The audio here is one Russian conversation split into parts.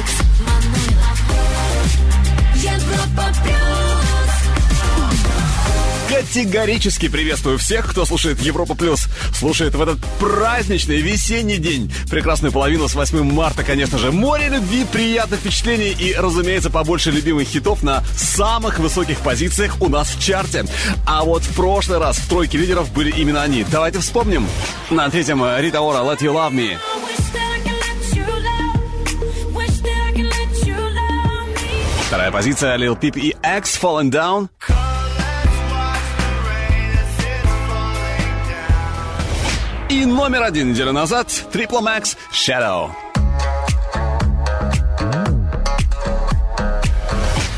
Алекс Манойлов. Европа плюс. Категорически приветствую всех, кто слушает Европа Плюс. Слушает в этот праздничный весенний день. Прекрасную половину с 8 марта, конечно же. Море любви, приятных впечатлений и, разумеется, побольше любимых хитов на самых высоких позициях у нас в чарте. А вот в прошлый раз в тройке лидеров были именно они. Давайте вспомним. На третьем Рита Ора «Let You Love Me». Вторая позиция Lil Peep и X Fallen Down. И номер один неделю назад Triple Max Shadow.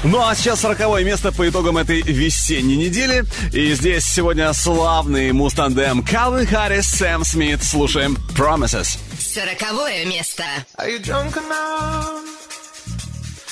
Ну а сейчас сороковое место по итогам этой весенней недели. И здесь сегодня славный мустандем Калвин Харрис, Сэм Смит. Слушаем Promises. Сороковое место. Are you drunk enough?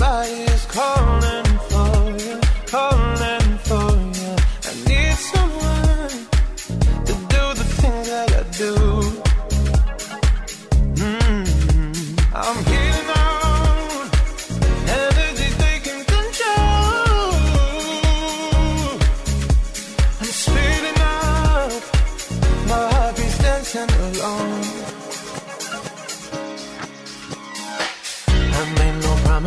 Somebody's calling for you, calling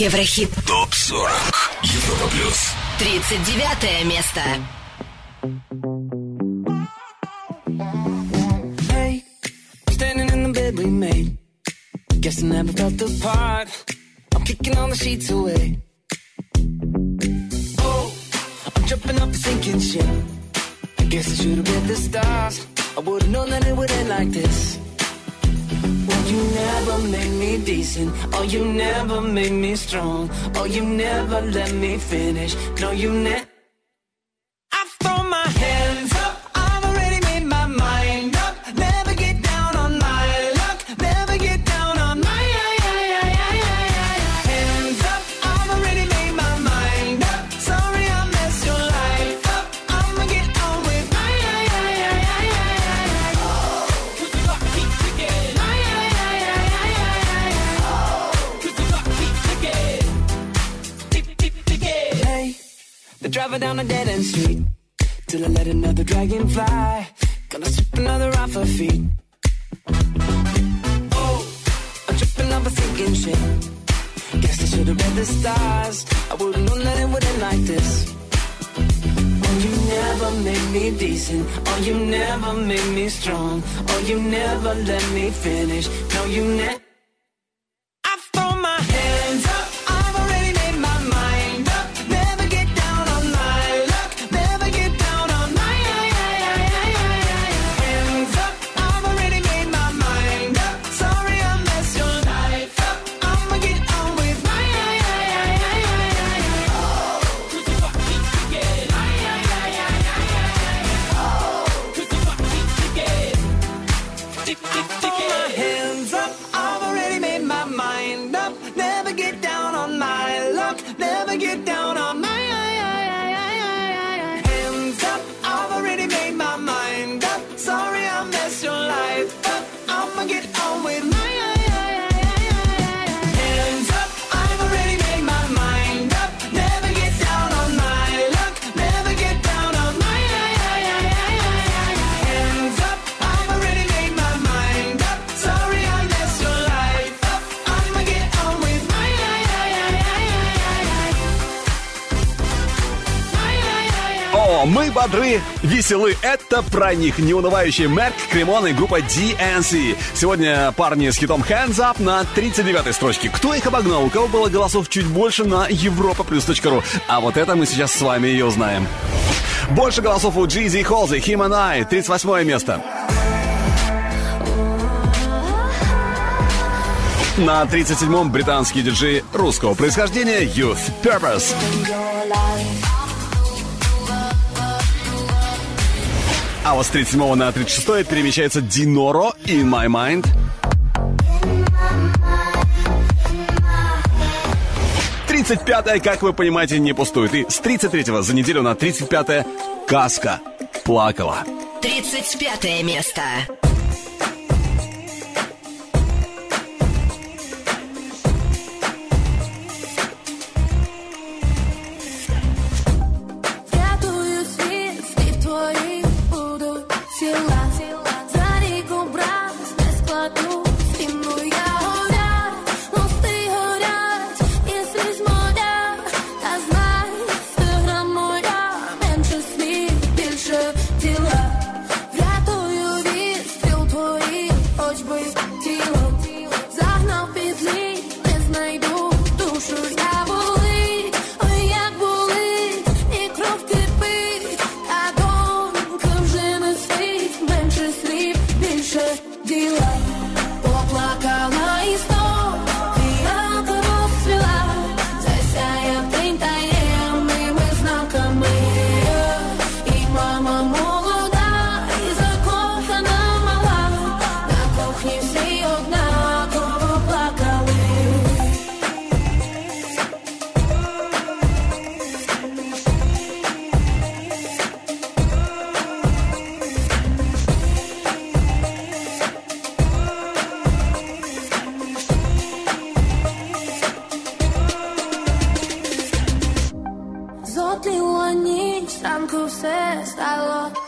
Еврохит. ТОП-40 Европа Плюс. 39 место. finish. No, you never. веселы. Это про них неунывающий Мерк, Кремон и группа DNC. Сегодня парни с хитом Hands Up на 39-й строчке. Кто их обогнал? У кого было голосов чуть больше на europaplus.ru? А вот это мы сейчас с вами и узнаем. Больше голосов у Джизи и Холзи, Him and I, 38 место. На 37-м британский диджей русского происхождения Youth Purpose. А вот с 37 на 36 перемещается Диноро «In My Mind». Тридцать пятая, как вы понимаете, не пустует. И с 33 за неделю на 35 каска плакала. 35 место. I'm confessed I lost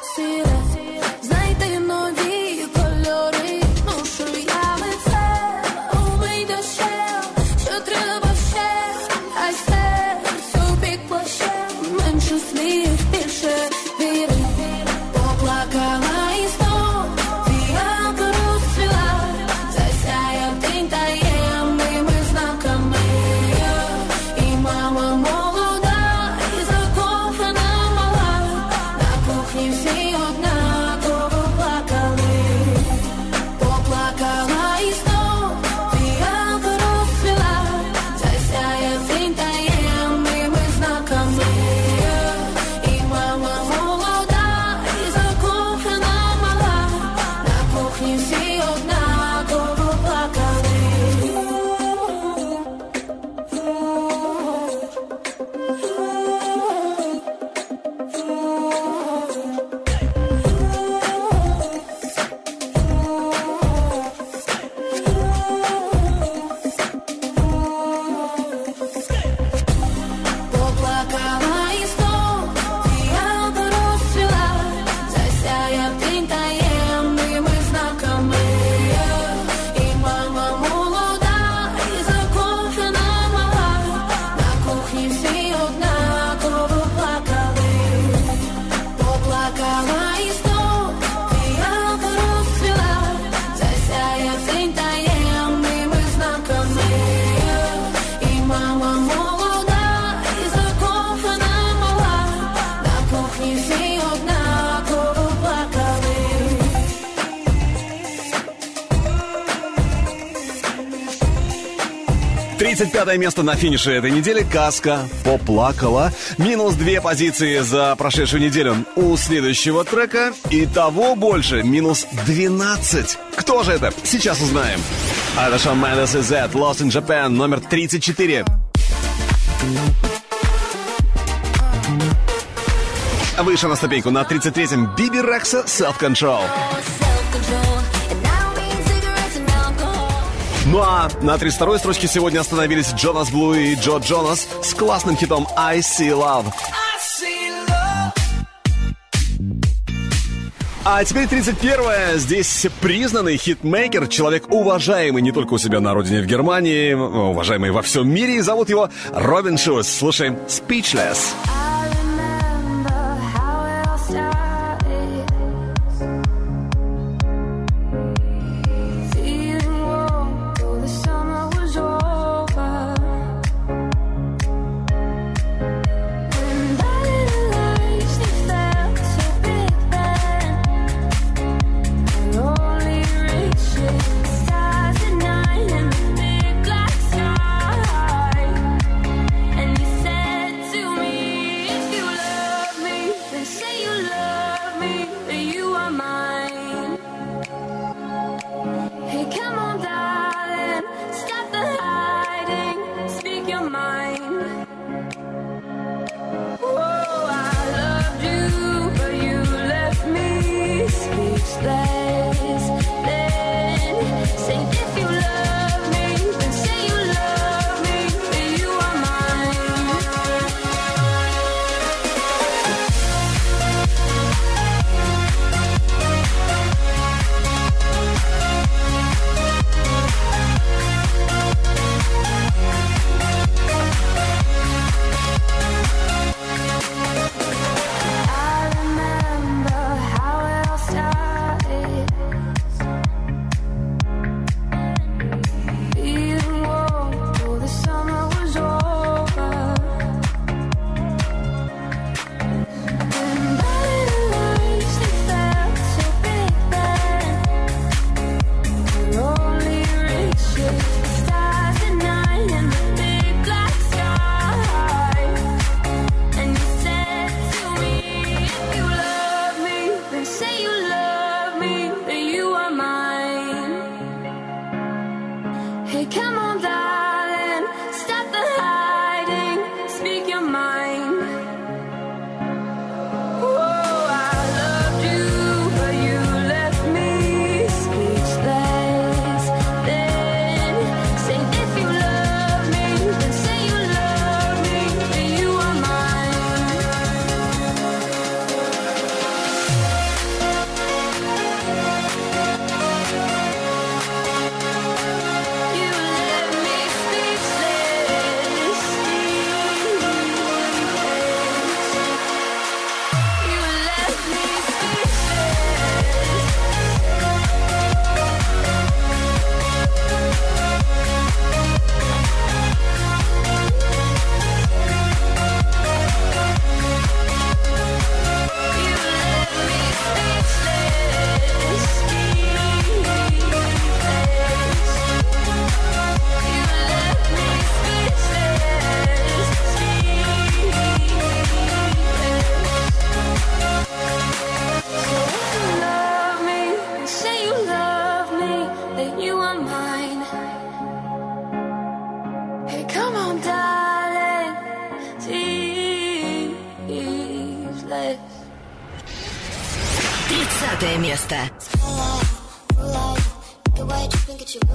Пятое место на финише этой недели «Каска поплакала». Минус две позиции за прошедшую неделю у следующего трека. и того больше. Минус 12. Кто же это? Сейчас узнаем. Это Шон Мендес и Z. Lost in Japan. Номер 34. Выше на ступеньку на 33-м Биби Рекса «Self-Control». Ну а на 32-й строчке сегодня остановились Джонас Блу и Джо Джонас с классным хитом «I See Love». А теперь 31-е. Здесь признанный хитмейкер, человек уважаемый не только у себя на родине в Германии, уважаемый во всем мире. И зовут его Робин Шуз. Слушаем «Speechless».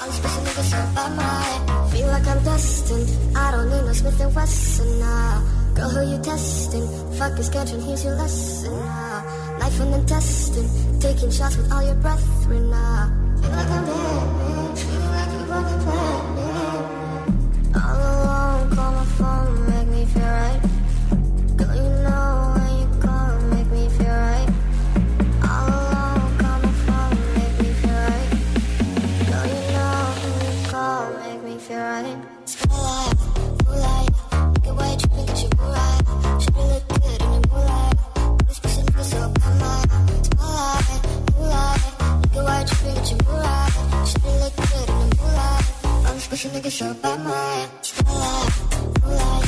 I'm supposed to make a show by my Feel like I'm destined. I don't need no Smith and Wesson now Girl, who you testing? Fuck is schedule, here's your lesson now Life the intestine Taking shots with all your brethren now Feel like I'm dead, man. Feel like you were the plan. She's my by my life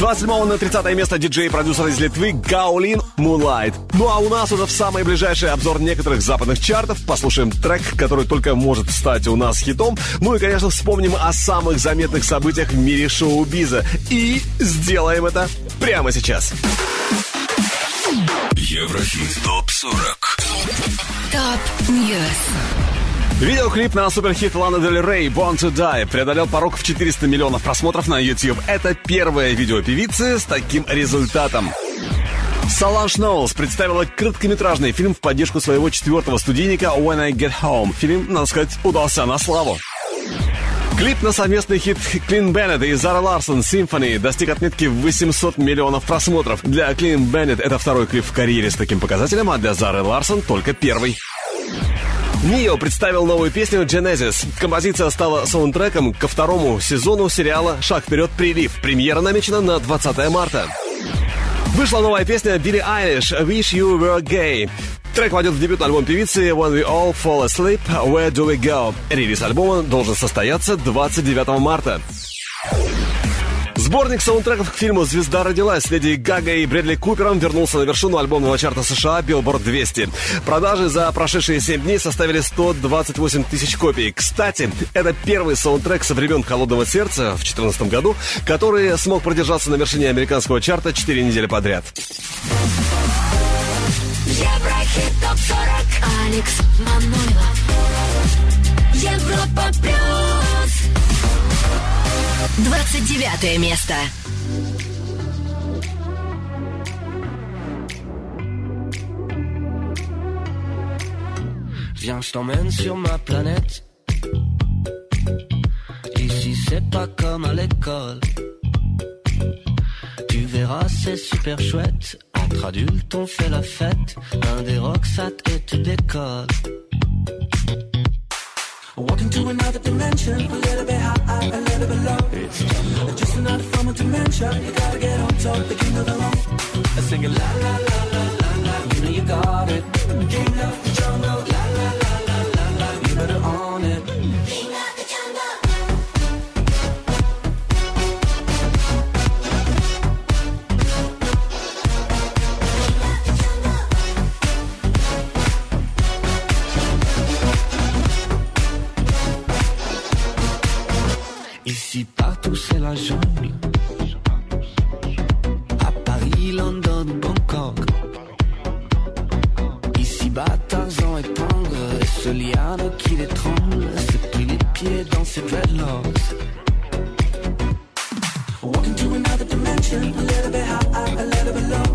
27 на 30 место диджей и продюсер из Литвы Gaullin Moonlight. Ну а у нас уже в самый ближайший обзор некоторых западных чартов. Послушаем трек, который только может стать у нас хитом. Ну и, конечно, вспомним о самых заметных событиях в мире шоу-биза. И сделаем это прямо сейчас. Еврохит ТОП-40 Top News. Видеоклип на суперхит Лана Дель Рей «Born to Die» преодолел порог в 400 миллионов просмотров на YouTube. Это первое видео певицы с таким результатом. Саланж Ноулс представила короткометражный фильм в поддержку своего четвертого студийника «When I Get Home». Фильм, надо сказать, удался на славу. Клип на совместный хит Клин Беннет и Зара Ларсон «Symphony» достиг отметки в 800 миллионов просмотров. Для Клин Беннет это второй клип в карьере с таким показателем, а для Зары Ларсон только первый. Нио представил новую песню Genesis. Композиция стала саундтреком ко второму сезону сериала «Шаг вперед. Прилив». Премьера намечена на 20 марта. Вышла новая песня Билли Айлиш «Wish You Were Gay». Трек войдет в дебютный альбом певицы «When We All Fall Asleep, Where Do We Go?». Релиз альбома должен состояться 29 марта. Сборник саундтреков к фильму «Звезда родилась» с Леди Гагой и Брэдли Купером вернулся на вершину альбомного чарта США Billboard 200. Продажи за прошедшие 7 дней составили 128 тысяч копий. Кстати, это первый саундтрек со времен «Холодного сердца» в 2014 году, который смог продержаться на вершине американского чарта 4 недели подряд. Еврохит ТОП-40 Алекс Манойлов Европа Плюс 29 место. Viens, je t'emmène sur ma planète. Ici, c'est pas comme à l'école. Tu verras, c'est super chouette. Entre adultes, on fait la fête. Un des rocks, ça et tu Décolles. Walking to another dimension, a little bit high, a little bit low. It's just another form of dementia. You gotta get on top, the king of the road. I sing it la la la la la la. You know you got it. King of the jungle, la la la c'est la jungle. À Paris, London, Bangkok. Ici-bas, Tarzan épingle. Et ce liane qui l'étrangle, c'est pris les pieds dans ses dreadlocks. Walking to another dimension, a little bit high, a little bit low.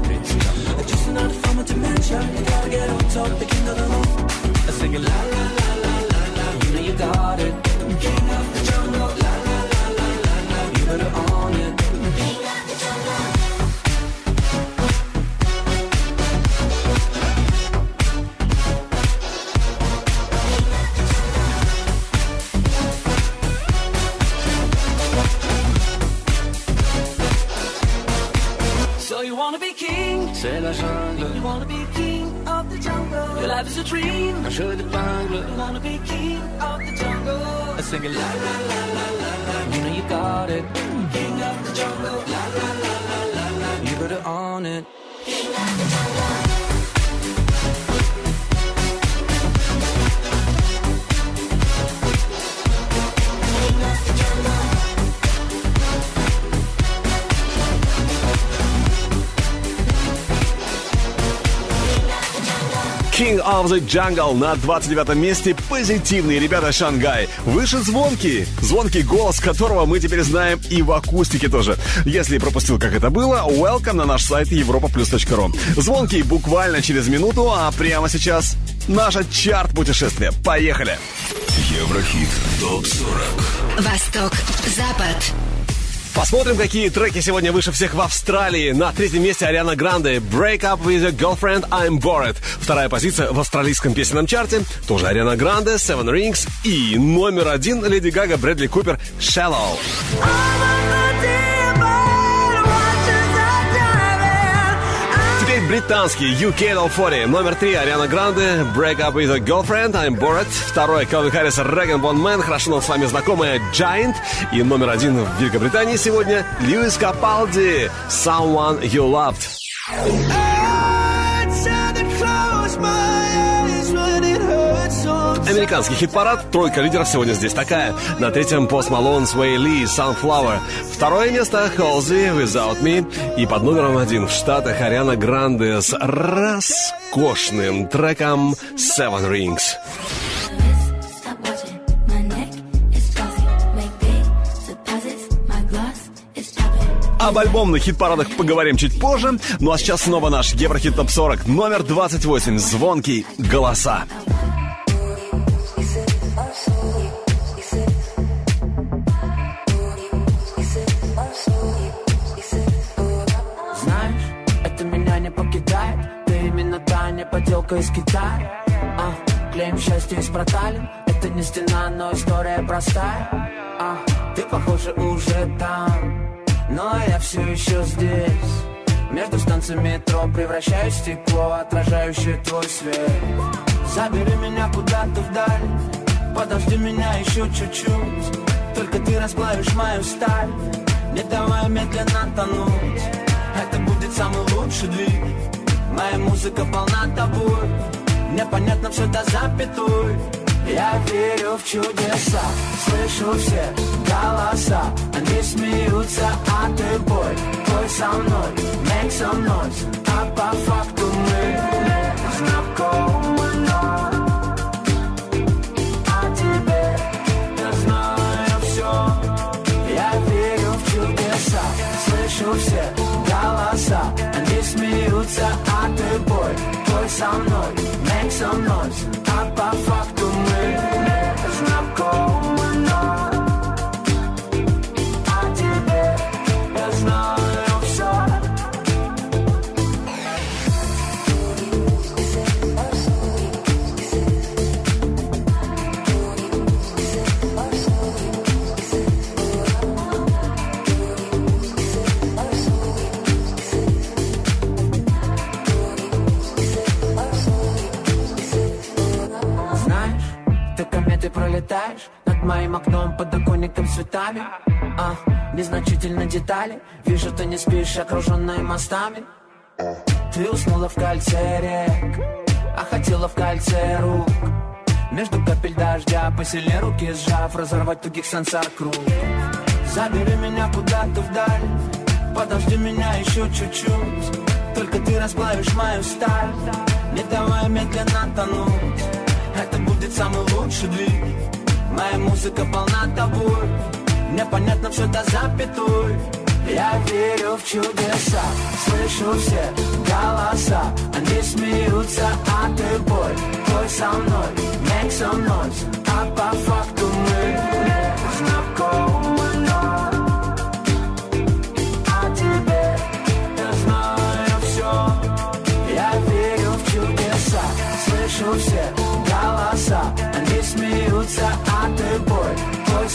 Just another form of dementia. You gotta get on top, the king of the road. I sing la la la la la la, you know you got it. C'est la jungle. You wanna be king of the jungle? Your life is a dream. Un jeu d'épingle. You wanna be king of the jungle? I sing it la la la la la la. You know you got it. King of the jungle. La la la la la la. You better own it. King of the Jungle на 29 месте. Позитивные ребята Шангай. Выше звонкий. Звонкий голос, которого мы теперь знаем и в акустике тоже. Если пропустил, как это было, welcome на наш сайт europaplus.ru. Звонкий буквально через минуту, а прямо сейчас наше чарт-путешествие. Поехали! Еврохит ТОП-40 Восток, Запад. Посмотрим, какие треки сегодня выше всех в Австралии. На третьем месте Ариана Гранде «Break Up With Your Girlfriend, I'm Bored». Вторая позиция в австралийском песенном чарте. Тоже Ариана Гранде «Seven Rings». И номер один Леди Гага, Брэдли Купер «Shallow». Британский UK L 40. Номер три Ариана Гранде «Break Up With Your Girlfriend, I'm Bored». Второй Калвин Харрис «Regan Bone Man». Хорошо нам с вами знакомая «Giant». И номер один в Великобритании сегодня Льюис Капалди «Someone You Loved». Американский хит-парад. Тройка лидеров сегодня здесь такая. На третьем Пост Малон, Свей Ли, Sunflower. Второе место Холзи, Without Me. И под номером один в Штатах Ариана Гранде с роскошным треком Seven Rings. Об альбомных хит-парадах поговорим чуть позже. Ну а сейчас снова наш Еврохит Топ 40. Номер 28. Звонкий голоса. Поделка из Китая. А, Клеим счастье из проталин Это не стена, но история простая. А, Ты, похоже, уже там. Но я все еще здесь. Между станциями метро превращаюсь в стекло Отражающее твой свет. Забери меня куда-то вдаль. Подожди меня еще чуть-чуть. Только ты расплавишь мою сталь. Не давай медленно тонуть. Это будет самый лучший двиг Моя музыка полна тобой Мне понятно все до запятой. Я верю в чудеса. Слышу все голоса. Они смеются, а ты бой. Бой со мной, make some noise А по факту мы some noise, make some noise. Pop a fuck пролетаешь Над моим окном, подоконником цветами. А, Незначительно детали. Вижу, ты не спишь, окруженной мостами. Ты уснула в кольце рек А хотела в кольце рук. Между капель дождя Посильнее руки сжав Разорвать тугих сансар круг. Забери меня куда-то вдаль Подожди меня еще чуть-чуть. Только ты расплавишь мою сталь Не давай медленно тонуть. Это будет самый лучший дрифт Моя музыка полна тобой. Мне понятно все до запятой. Я верю в чудеса. Слышу все голоса. Они смеются, а ты бой. Бой со мной, make some noise А по факту мы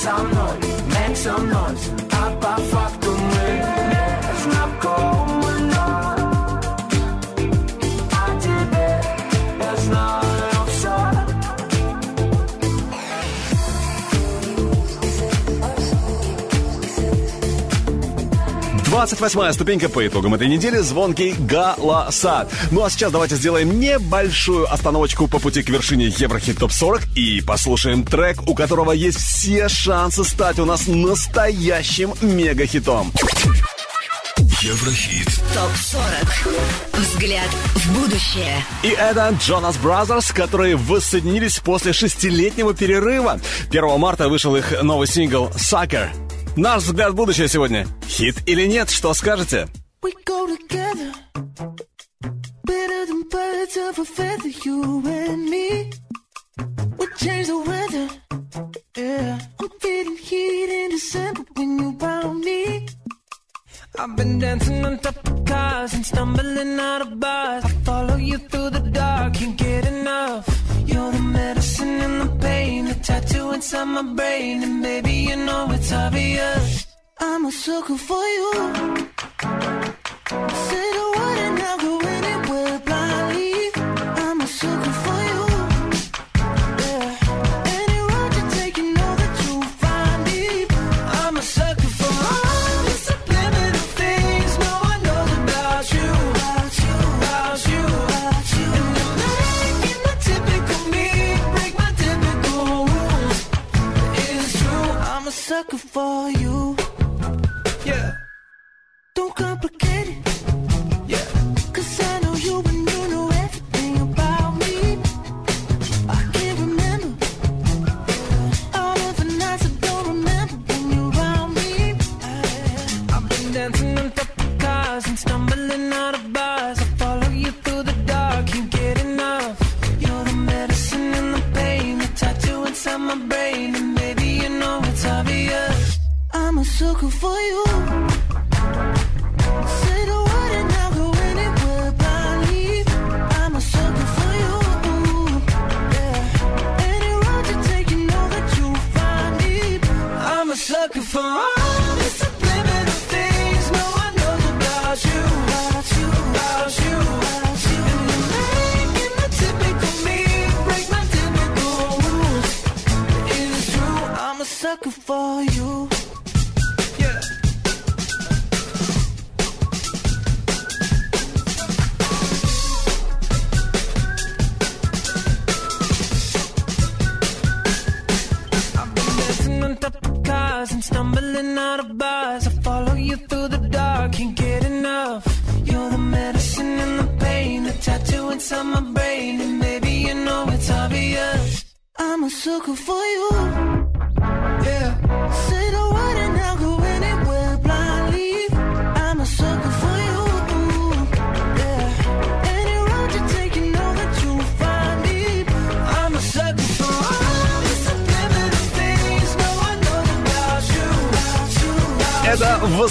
some noise, make some noise, papa fuck 28 ступенька по итогам этой недели «Звонкий голоса». Ну а сейчас давайте сделаем небольшую остановочку по пути к вершине Еврохит Топ 40 и послушаем трек, у которого есть все шансы стать у нас настоящим мегахитом. Еврохит. ТОП-40. Взгляд в будущее. И это Jonas Brothers, которые воссоединились после шестилетнего перерыва. 1 марта вышел их новый сингл «Sucker». Наш взгляд в будущее сегодня. Хит или нет, что скажете? We go together better than birds of a feather, you and me. We change the weather. Yeah, I'm feeling heat in December when you found me. I've been dancing on top of cars and stumbling out of bars. I follow you through the dark, can't get enough. You're the medicine and the pain, the tattoo inside my brain, and baby you know it's obvious. I'm a sucker for you. Say the word and I'll go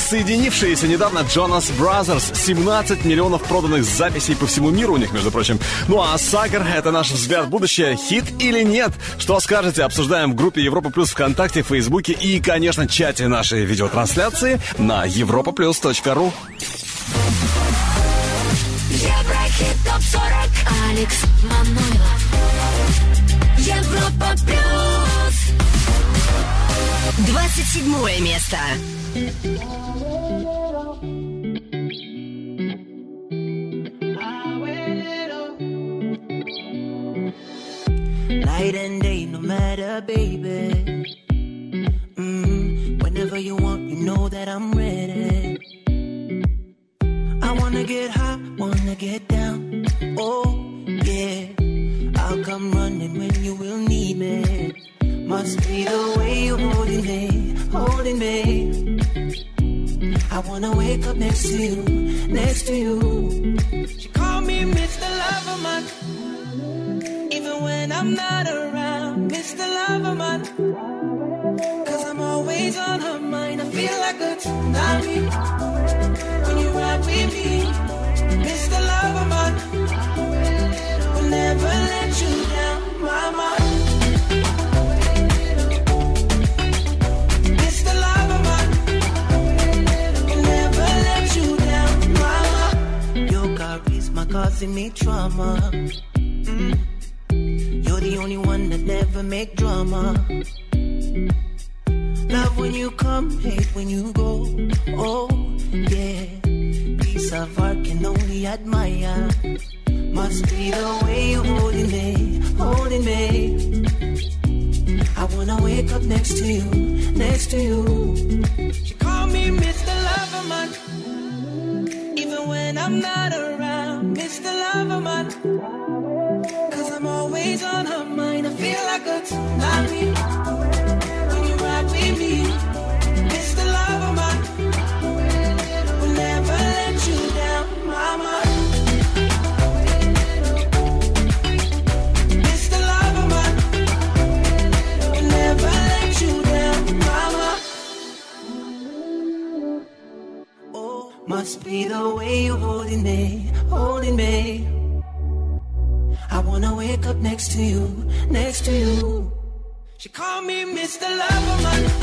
воссоединившиеся недавно Jonas Brothers. 17 миллионов проданных записей по всему миру у них, между прочим. Ну а Sucker — это наш взгляд в будущее. Хит или нет? Что скажете? Обсуждаем в группе Европа Плюс ВКонтакте, Фейсбуке и, конечно, чате нашей видеотрансляции на europaplus.ru. She call me Mr. Loverman, even when I'm not around, Mr. Loverman. Causing me trauma. Mm. You're the only one that never make drama. Love when you come, hate when you go. Oh, yeah. Piece of art can only admire. Must be the way you're holding me, holding me. I wanna wake up next to you, next to you. She call me Mr. Loverman, even when I'm not around, it's the love of mine. Cause I'm always on her mind. I feel like a tsunami when you ride with me. It's the love of mine. Will never let you down, mama. Must be the way you're holding it holding me. I wanna wake up next to you, next to you. She called me Mr. Loverman.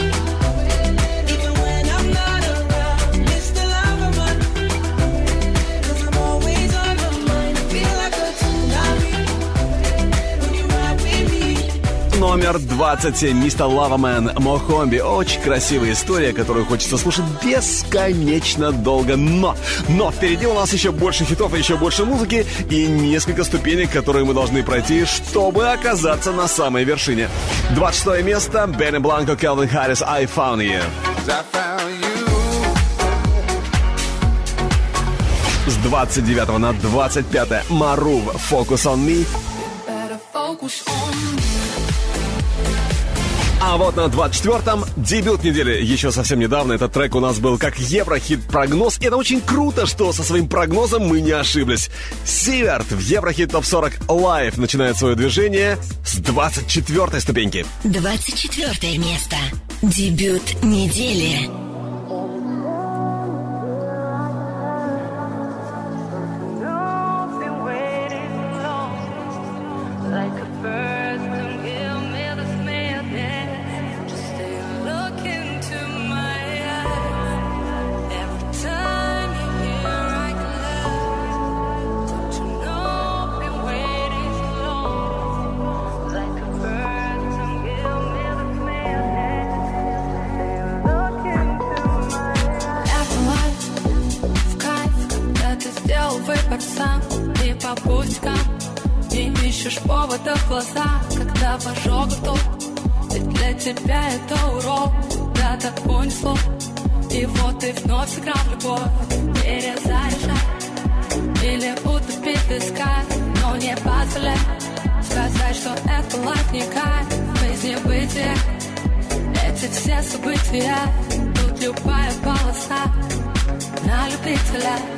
Номер 27. Мистер Лавамен Мохомби. Очень красивая история, которую хочется слушать бесконечно долго. Но, но впереди у нас еще больше хитов и еще больше музыки и несколько ступенек, которые мы должны пройти, чтобы оказаться на самой вершине. 26 место. Бенни Бланко, Келвин Харрис, I Found You. I found you. С 29 на 25 Марув, Focus on Me. Focus on me. А вот на 24-м дебют недели. Еще совсем недавно этот трек у нас был как Еврохит-прогноз. И это очень круто, что со своим прогнозом мы не ошиблись. Сиверт в Еврохит Топ 40 Live начинает свое движение с 24 ступеньки. 24 место. Дебют недели. По пустякам не ищешь повода в глаза Когда в тут Ведь для тебя это урок Куда-то понесло И вот ты вновь сыграл любовь Перезаряжай Или утопить искать Но не позволяй. Сказать, что это лайф не кайф Жизнь бытие Эти все события Тут любая полоса. На любителя.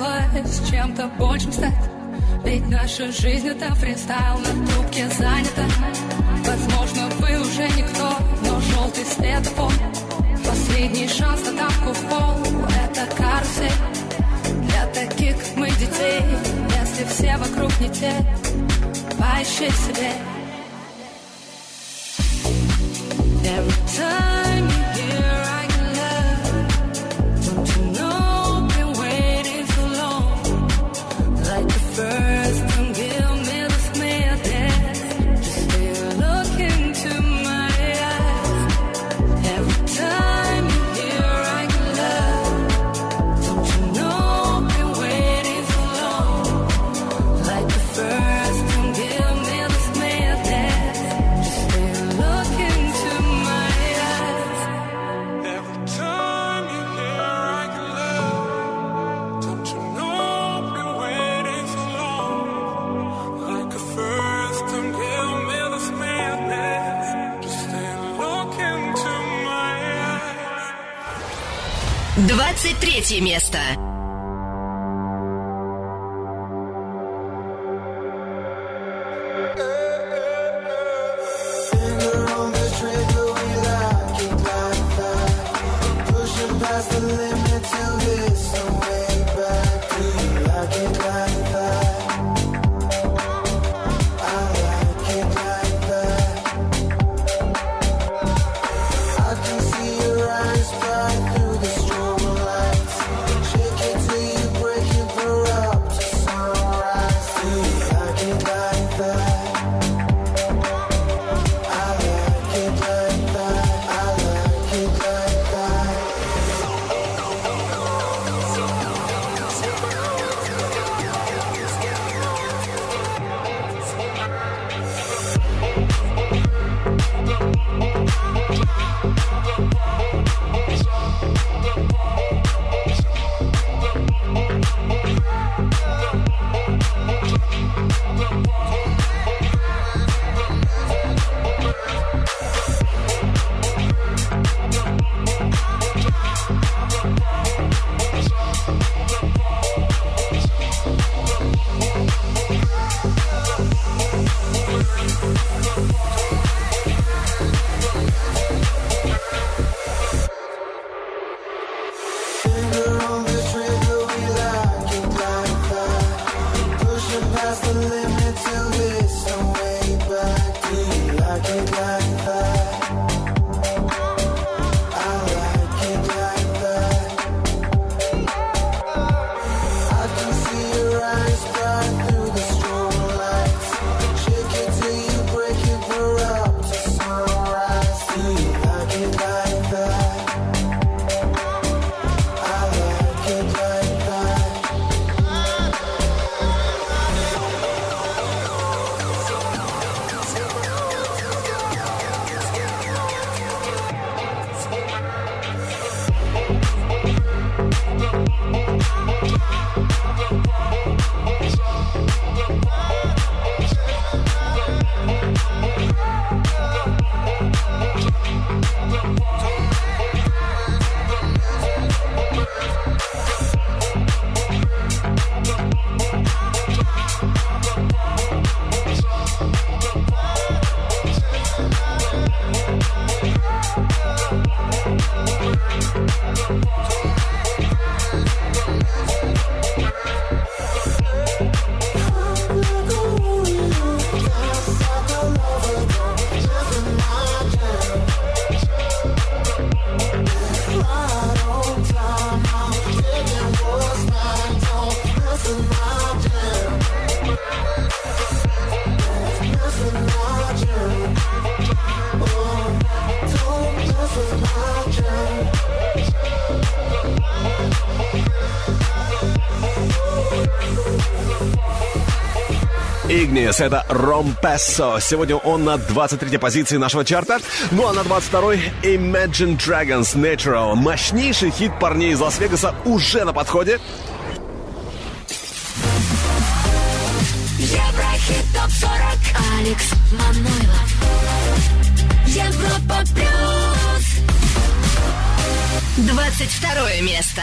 Понравилось чем-то большим стать, ведь наша жизнь это фристайл на трубке занята. Возможно, вы уже никто, но желтый светофор. Последний шанс на тапку в пол Это карусель Для таких, как мы, детей Если все вокруг не те shit today. Every time Игнис, это Ром Пессо. Сегодня он на 23-й позиции нашего чарта. Ну а на 22-й Imagine Dragons Natural. Мощнейший хит парней из Лас-Вегаса уже на подходе. Еврохит ТОП-40 Алекс Манойлов Европа Плюс 22 место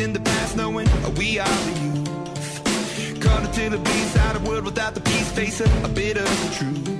in the past knowing we are the youth. Caught into the beast, out of world without the peace, facing a bit of the truth.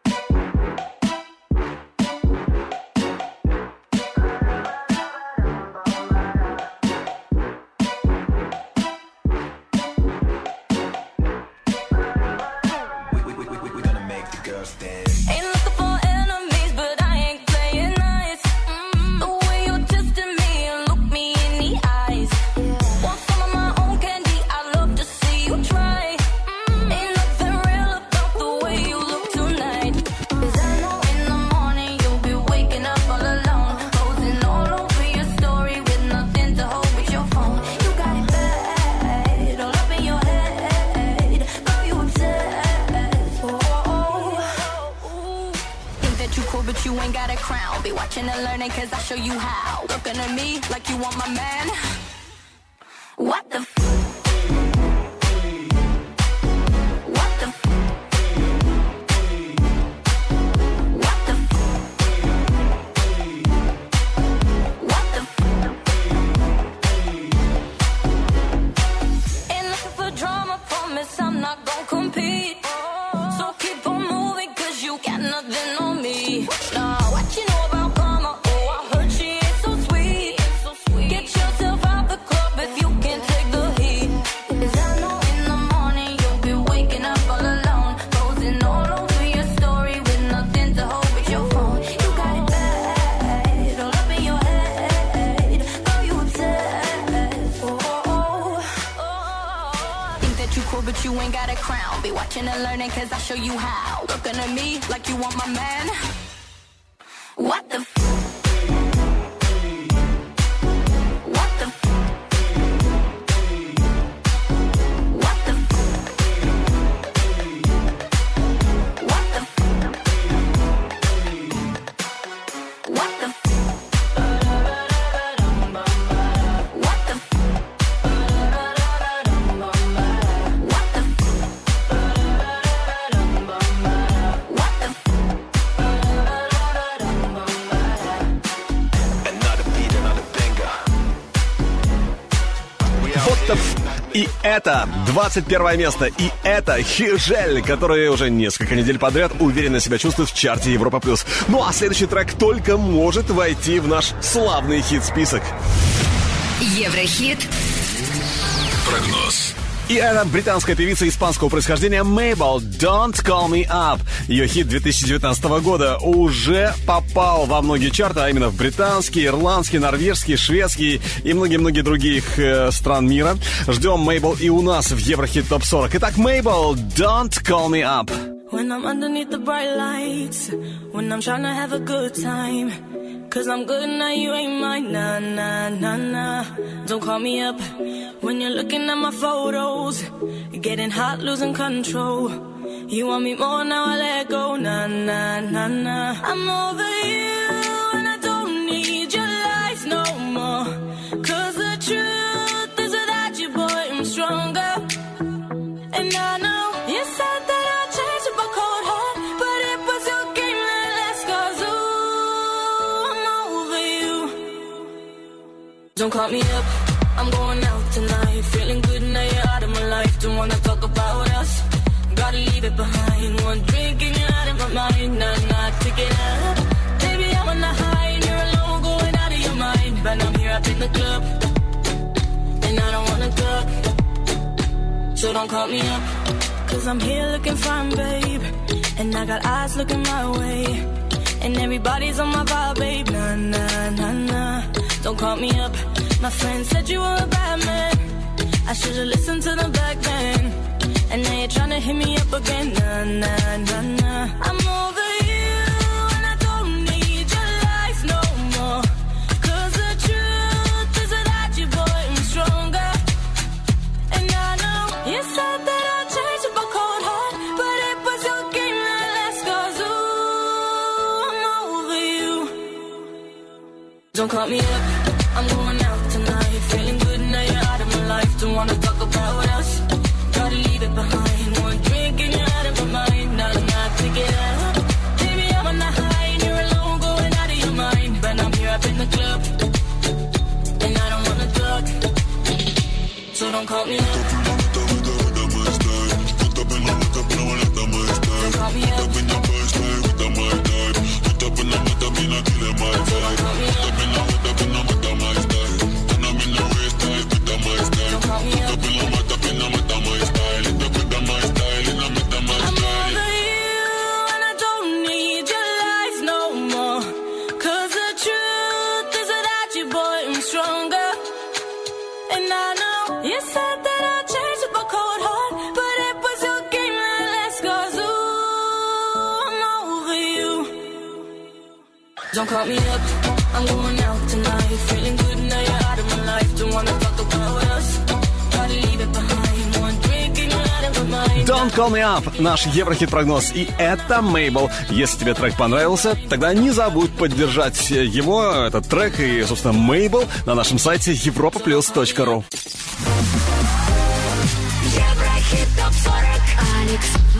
Это 21 место. И это Хижель, который уже несколько недель подряд уверенно себя чувствует в чарте Европа+. плюс. Ну а следующий трек только может войти в наш славный хит-список. Еврохит Прогноз. И это британская певица испанского происхождения Мейбл «Don't Call Me Up». Ее хит 2019 года уже попал во многие чарты, а именно в британские, ирландские, норвежские, шведские и многие-многие других э, стран мира. Ждем Мейбл и у нас в Еврохит ТОП 40. Итак, Мейбл «Don't Call Me Up». When I'm underneath the bright lights, when I'm trying to have a good time. Cause I'm good now, you ain't mine, nah, nah, nah, nah. Don't call me up when you're looking at my photos. Getting hot, losing control. You want me more now, I let go, nah, nah, nah, nah. I'm over you, and I don't need your lies no more. Cause the truth is without you, boy, I'm stronger. And I know you said that I'd change up a cold heart, but it was your game that last cause I'm over you. Don't call me up, I'm going out tonight. Feeling good now you're out of my life. Don't wanna talk about leave it behind. One drink and you're out of my mind. Nah, take it out. Baby, I'm on the high and you're alone, going out of your mind. But I'm here up in the club, and I don't wanna talk. So don't call me up. Cause I'm here looking fine, babe. And I got eyes looking my way. And everybody's on my vibe, babe. Nah, nah, nah, nah. Don't call me up. My friend said you were a bad man. I should've listened to them back then. And now you're trying to hit me up again. Nah, nah, nah, nah. I'm over you. And I don't need your lies no more. Cause the truth is without you, boy, I'm stronger. And I know you said that I'd change up a cold heart, but it was your game that last cause ooh, I'm over you. Don't call me up, don't call me call me up, I'm going out tonight. Feeling good now you're out of my life. Don't wanna talk about us, gotta leave it behind. One drink and you're out of my mind. Don't Call Me Up, наш Еврохит-прогноз. И это Мейбл. Если тебе трек понравился, тогда не забудь поддержать его, этот трек и, собственно, Мейбл на нашем сайте europaplus.ru. Еврохит ТОП 40 Алекс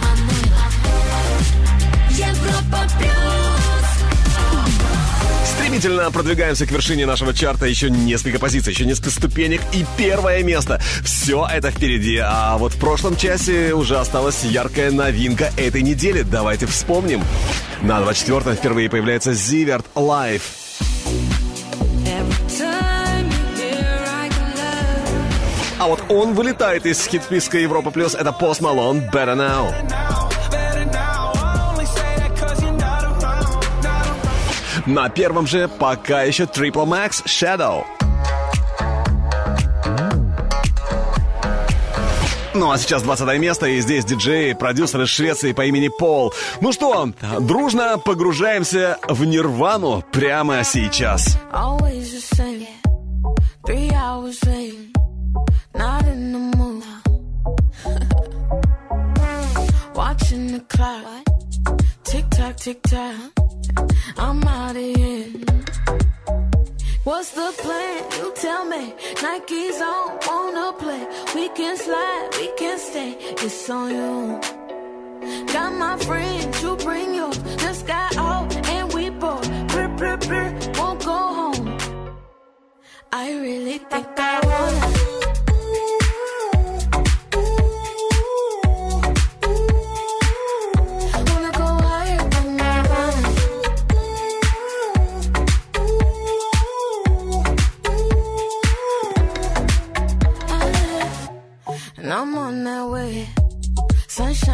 Стремительно продвигаемся к вершине нашего чарта. Еще несколько позиций, еще несколько ступенек и первое место. Все это впереди. А вот в прошлом часе уже осталась яркая новинка этой недели. Давайте вспомним. На 24-м впервые появляется Зиверт Live. А вот он вылетает из хит-списка Европа Плюс. Это Post Malone Better Now. На первом же пока еще Triple Max Shadow. Ну а сейчас 20 место, и здесь диджей, продюсер из Швеции по имени Пол. Ну что, дружно погружаемся в нирвану прямо сейчас. Tick tock, tick tock. I'm out of here. What's the plan? You tell me. Nike's on, wanna play. We can slide, we can stay. It's on you. Got my friends, you bring yours. Just got out and we both brr, brr, brr, won't go home. I really think I wanna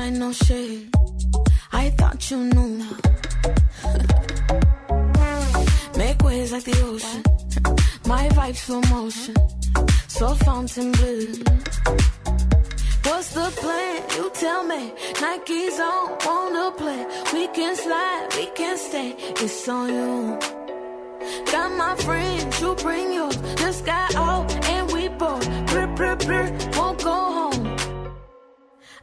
ain't no shade. I thought you knew. Now. Make waves like the ocean. My vibes slow motion. So fountain blue. What's the plan? You tell me. Nike's on, wanna play. We can slide, we can stay. It's on you. Got my friends, you bring yours. Just got out and we both. Brr, brr, brr, won't go home.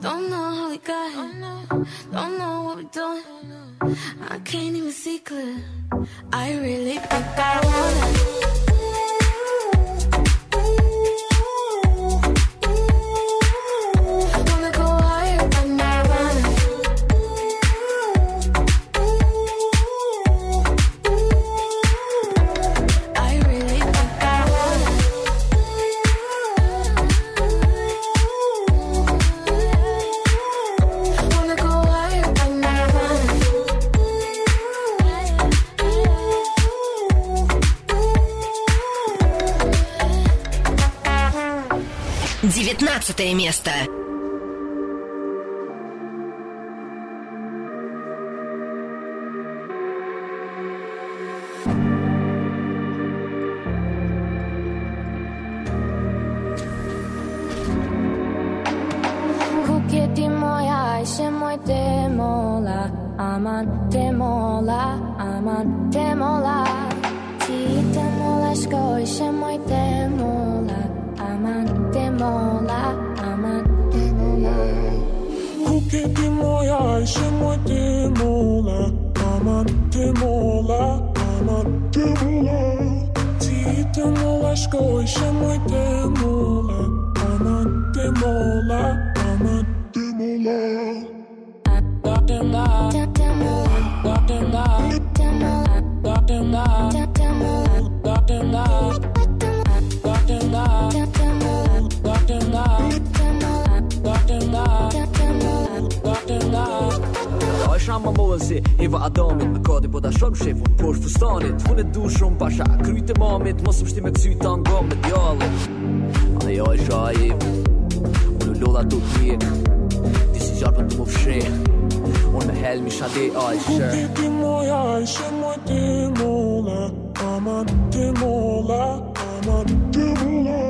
don't know how we got here. Don't know what we're doing. I can't even see clear. I really think I wanna. 19 место. jusqu'au chat moiteur. shohen si Eva Adamit Në kodi po ta shumë shefu Po është fustanit. Unë e du shumë pasha Kryt e mamit Mos më shti me kësy të angom me djallit. Anë jo e shaj Unë lodha të tjek Ti si gjarë për të më fshe Unë me helmi shade ajshë Ku ti moj ajshë Moj ti mola Ama ti mola Ama ti mola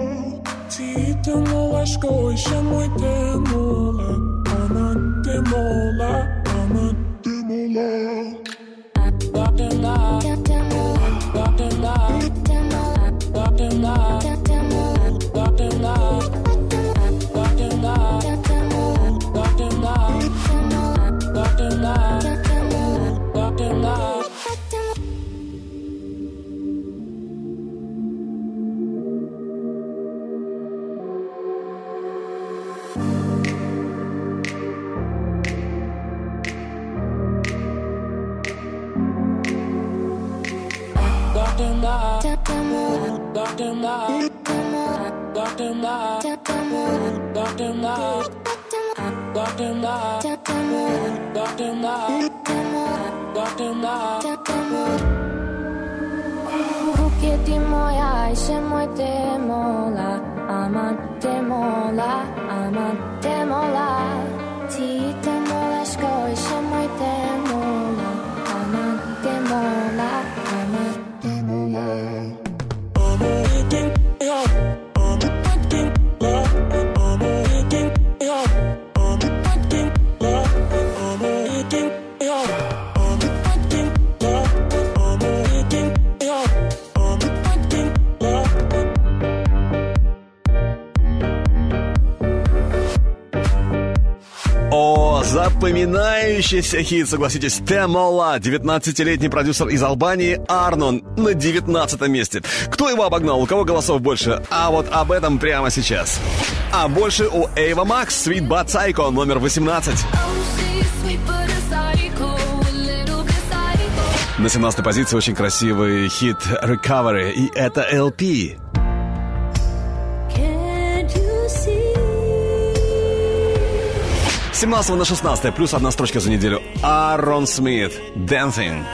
Ti të mola shkoj Shë moj të mola Ama ti mola girl. Doctor Ma, i se amante mola. Ti te mola, i se mojte. запоминающийся хит, согласитесь, Темола, 19-летний продюсер из Албании Арнон на 19 месте. Кто его обогнал, у кого голосов больше? А вот об этом прямо сейчас. А больше у Эйва Макс, Sweet But Psycho, номер 18. На 17 позиции очень красивый хит Recovery, и это LP. 17 на 16, плюс одна строчка за неделю. Аарон Смит, Dancing.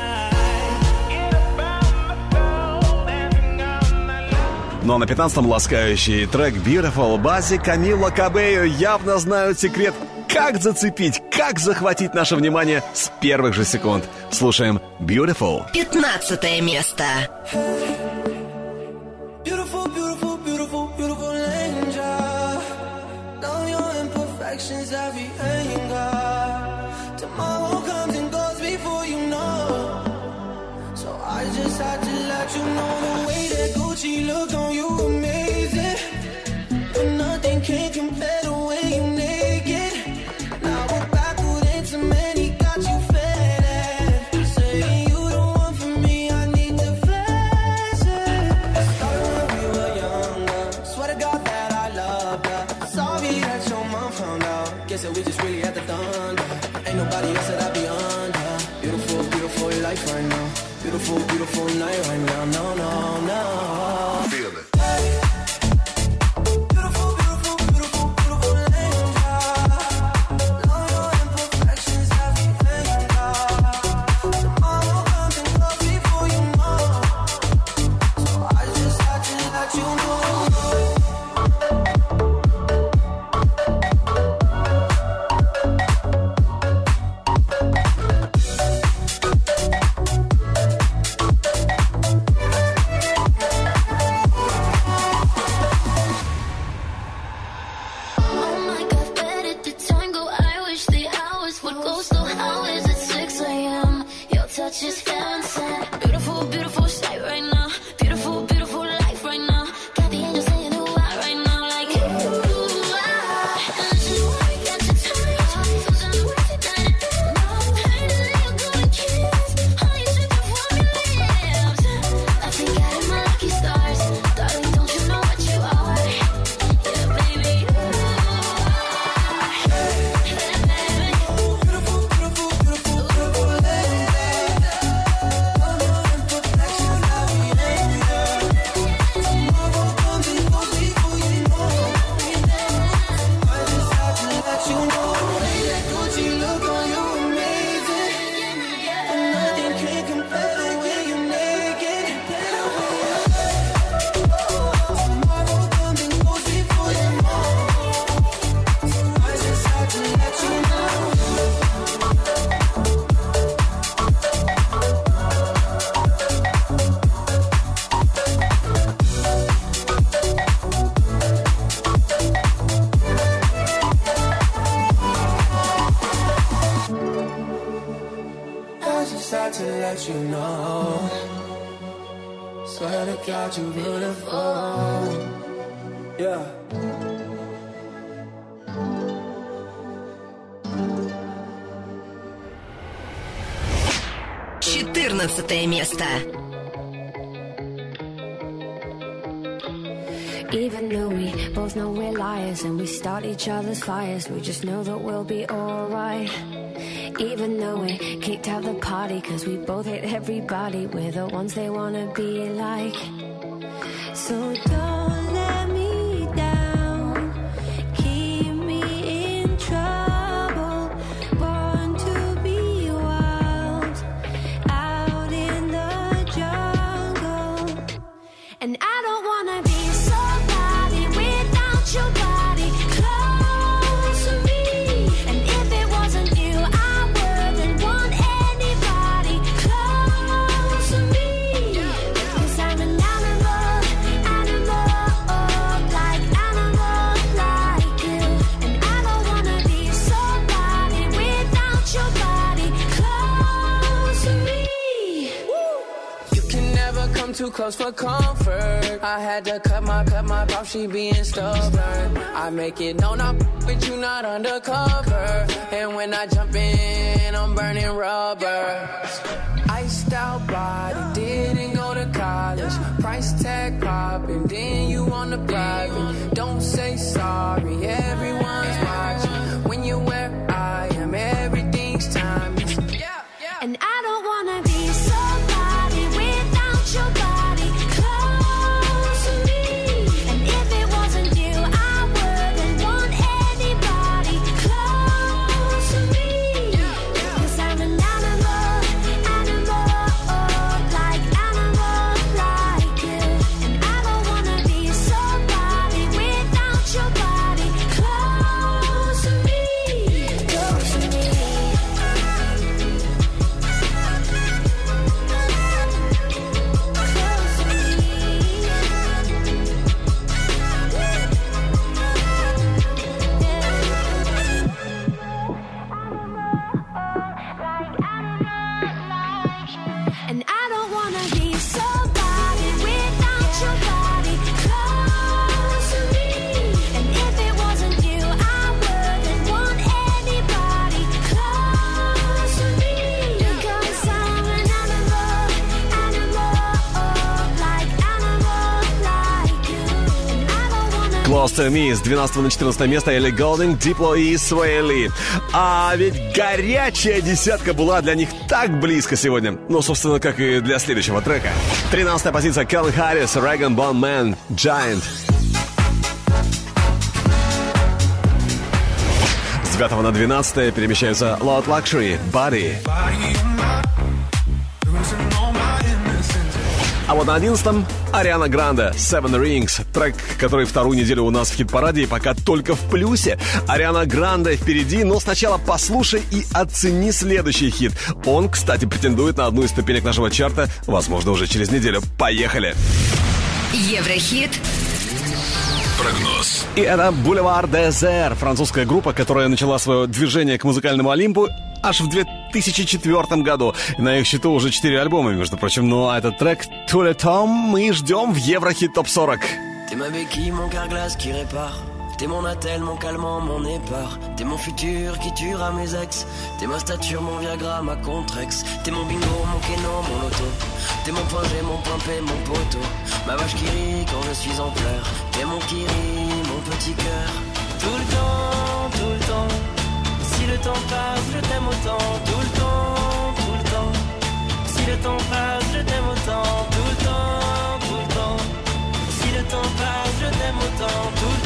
Ну а на 15-м ласкающий трек Beautiful Бази Камила Кабею явно знают секрет, как зацепить, как захватить наше внимание с первых же секунд. Слушаем Beautiful. 15 место. each other's fires. We just know that we'll be alright. Even though we kicked out the party Cause we both hate everybody. We're the ones they wanna be like. had to cut my, cut my pop. she being stubborn. I make it known I'm with you, not undercover. And when I jump in, I'm burning rubber. Iced out body, didn't go to college. Price tag popping, then you on the private. Don't say sorry, yeah Me с 12 на 14 место Элли Голдинг, Дипло и Суэй Ли. А ведь горячая десятка была для них так близко сегодня. Ну, собственно, как и для следующего трека. 13 позиция Келвин Харрис, Рэгэн Бон Мэн, Giant. С 9 на 12 перемещаются Loud Luxury, Body. А вот на 11-м Ариана Гранде Seven Rings. Трек, который вторую неделю у нас в хит-параде и пока только в плюсе. Ариана Гранде впереди, но сначала послушай и оцени следующий хит. Он, кстати, претендует на одну из ступенек нашего чарта, возможно, уже через неделю. Поехали! Еврохит. Прогноз. И это Boulevard Дезер, французская группа, которая начала свое движение к музыкальному Олимпу аж в 2004 году. На их счету уже 4 альбома, между прочим. Ну а этот трек «Tous les temps» мы ждем в Еврохит ТОП 40. T'es ma béquille, mon carglass qui répare. T'es mon attel, mon calmant, mon épar. T'es mon futur qui tuera mes ex. T'es ma stature, mon Viagra, ma contrex. T'es mon bingo, mon keno, mon loto. T'es mon point mon point P, mon poteau. Ma vache qui rit quand je suis en pleurs. T'es mon kiri, mon petit cœur. Tout le temps, tout le temps. Si le temps passe, je t'aime autant. Tout le temps, tout le temps. Si le temps passe, je t'aime autant. Tout le temps, tout le temps. Si le temps passe, je t'aime autant. Tout le temps,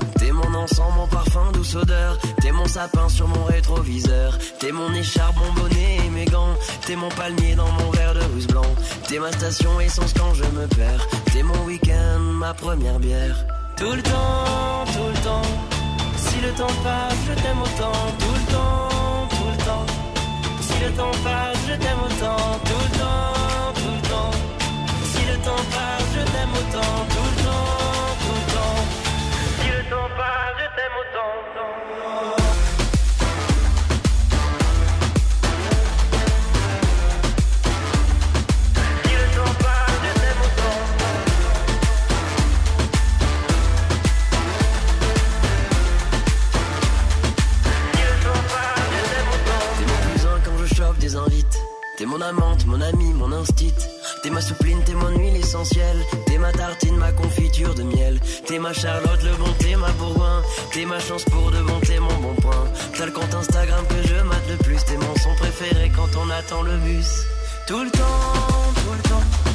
T'es mon parfum, douce odeur. T'es mon sapin sur mon rétroviseur. T'es mon écharpe, mon bonnet et mes gants. T'es mon palmier dans mon verre de russe blanc. T'es ma station essence quand je me perds. T'es mon week-end, ma première bière. Tout le temps, tout le temps. Si le temps passe, je t'aime autant. Tout le temps, tout le temps. Si le temps passe, je t'aime autant. Tout le temps, tout le temps. Si le temps passe, je t'aime autant. Tout T'es mon amante, mon ami, mon instit. T'es ma soupline, t'es mon huile essentielle. Ma tartine, ma confiture de miel. T'es ma Charlotte, le bon, t'es ma bourgoin. T'es ma chance pour de bon, t'es mon bon point. T'as le compte Instagram que je mate le plus. T'es mon son préféré quand on attend le bus. Tout le temps, tout le temps.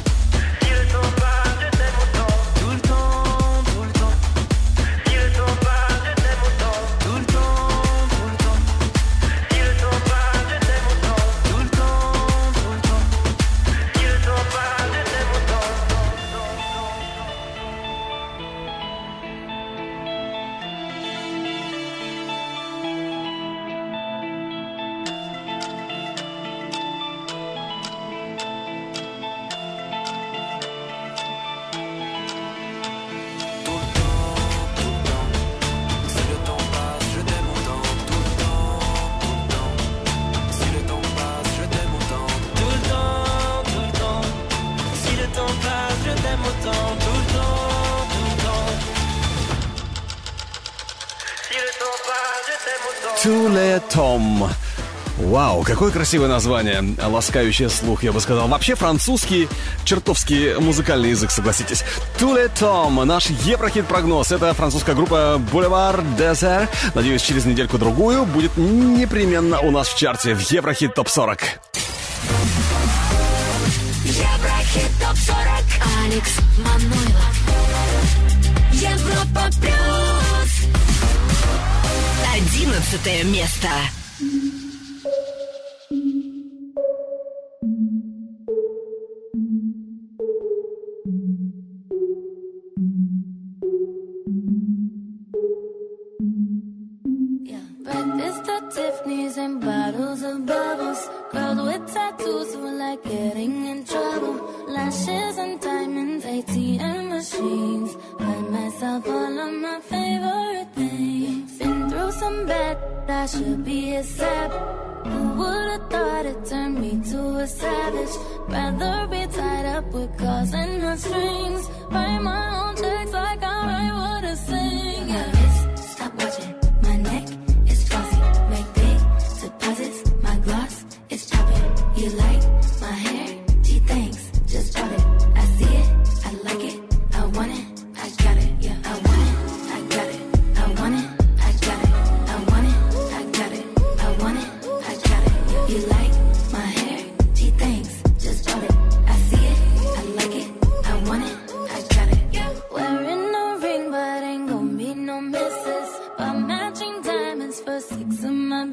Какое красивое название, ласкающее слух, я бы сказал. Вообще французский, чертовски музыкальный язык, согласитесь. Туле Том, наш Еврохит-прогноз. Это французская группа Boulevard Desert. Надеюсь, через недельку-другую будет непременно у нас в чарте в Еврохит ТОП-40. Еврохит ТОП-40 Алекс Манойлов Европа Плюс Одиннадцатое место. the Tiffany's and bottles of bubbles. Girls with tattoos who like getting in trouble. Lashes and diamonds, ATM machines. Buy myself all of my favorite things. Been through some bad, I should be a sap. Who would've thought it turned me to a savage? Rather be tied up with cause and her strings. Write my own checks like I write what sing. Yeah. Stop watching.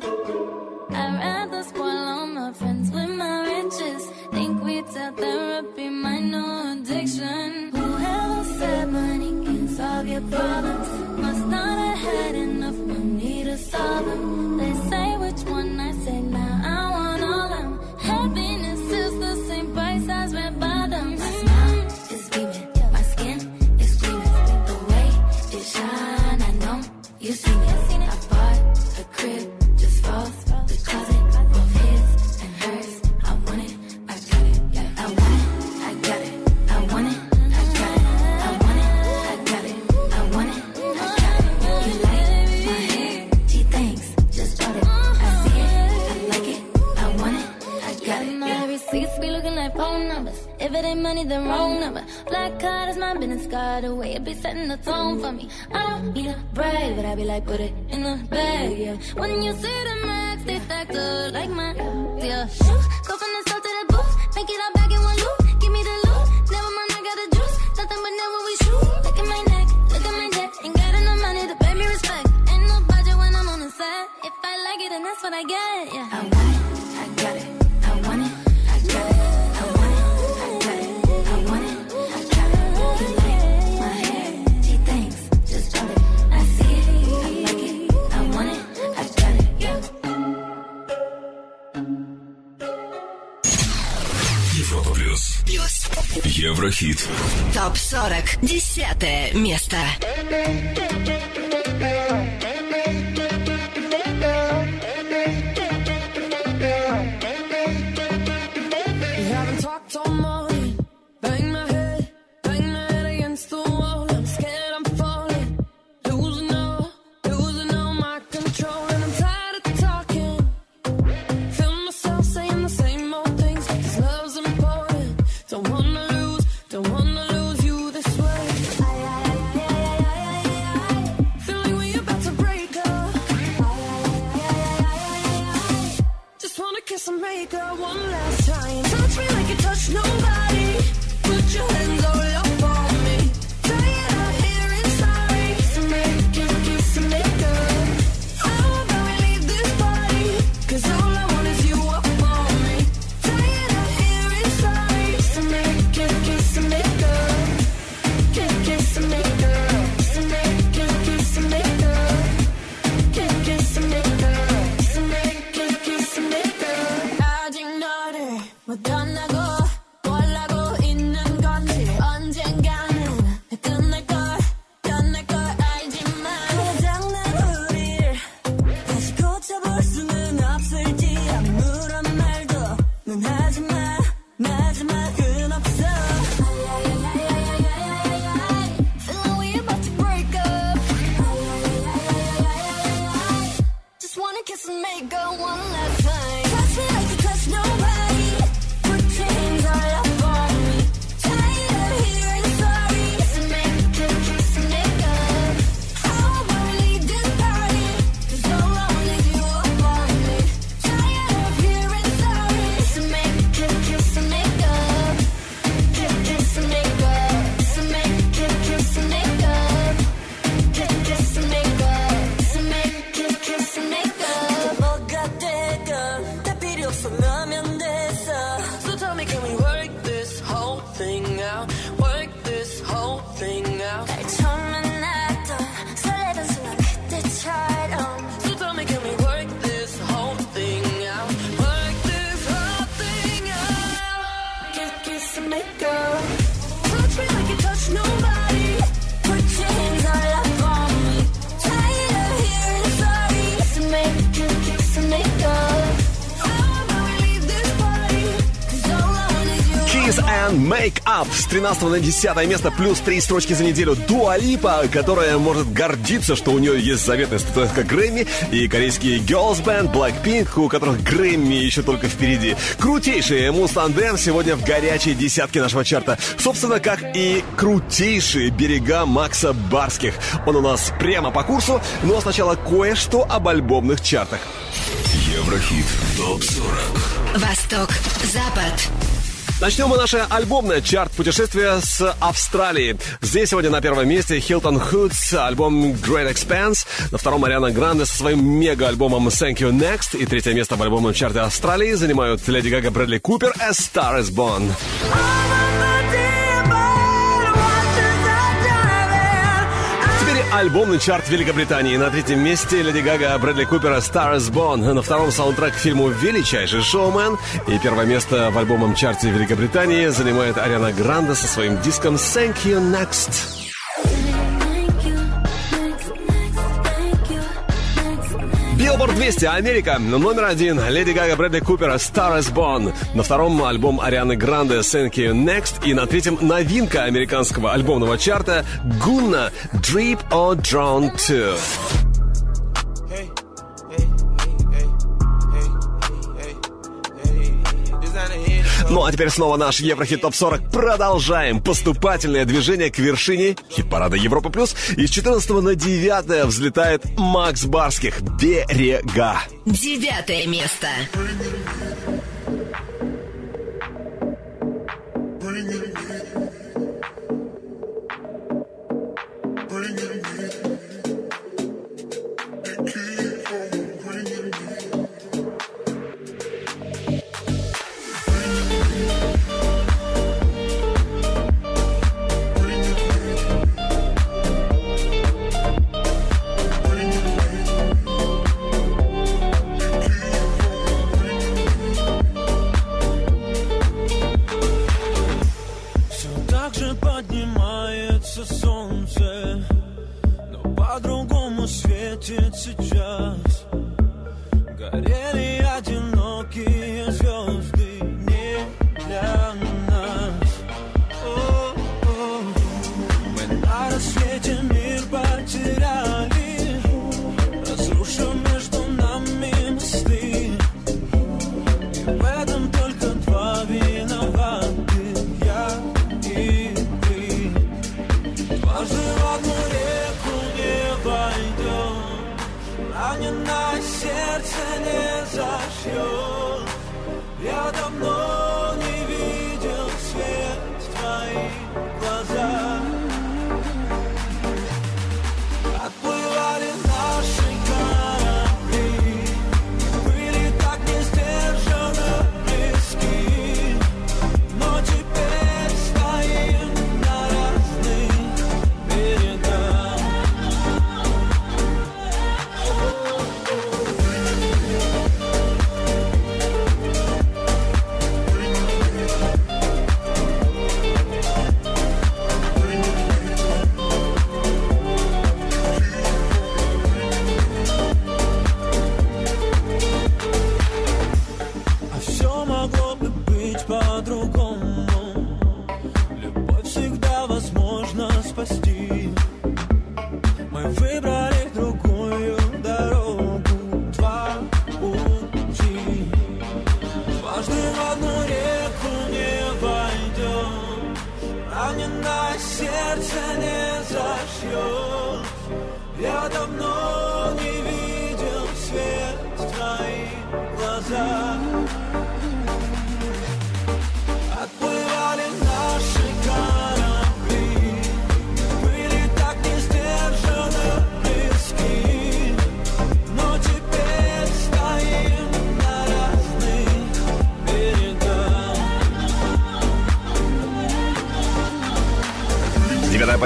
I'd rather spoil all my friends with my riches. Think we tell therapy my no addiction. Whoever said money can solve your problems must not have had enough money to solve them. They the wrong number. Black card is my business card. The way it be setting the tone for me. I don't need a brag, but I be like, put it in the bag, yeah. When you see the max, they factor like my, yeah. Go from the south to the booth, make it all back in one loop. Give me the loot, never mind, I got the juice. Nothing but never we shoot. Look at my neck, look at my neck. Ain't got enough money to pay me respect. Ain't no budget when I'm on the set. If I like it, then that's what I get, yeah. I Еврохит. Топ-40. Десятое место. 12 на 10 место, плюс 3 строчки за неделю. Дуалипа, которая может гордиться, что у нее есть заветная статуэтка Грэмми, и корейские Girls Band Blackpink, у которых Грэмми еще только впереди. Крутейшие Мустанг сегодня в горячей десятке нашего чарта. Собственно, как и крутейшие берега Макса Барских. Он у нас прямо по курсу, но сначала кое-что об альбомных чартах. Еврохит ТОП-40 Восток, Запад, Начнем мы наше альбомное чарт путешествия с Австралии. Здесь сегодня на первом месте Hilton Hoods, альбом Great Expanse. На втором Ариана Гранде со своим мега-альбомом Thank You Next. И третье место в альбомном чарте Австралии занимают Леди Гага, Брэдли Купер, A Star Is Born. Альбомный чарт Великобритании. На третьем месте Леди Гага, Брэдли Купера, Star is Born. На втором саундтрек к фильму «Величайший шоумен». И первое место в альбомном чарте Великобритании занимает Ариана Гранде со своим диском «Thank You Next». Billboard 200, Америка, номер один, Леди Гага, Брэдли Купера, Star is Born. На втором альбом Арианы Гранде, Thank You Next. И на третьем новинка американского альбомного чарта Гунна, Drip or Drown 2. Ну а теперь снова наш Еврохит Топ 40. Продолжаем поступательное движение к вершине хит-парада Европа Плюс. И с 14 на 9 взлетает Макс Барских «Берега». Девятое место. Все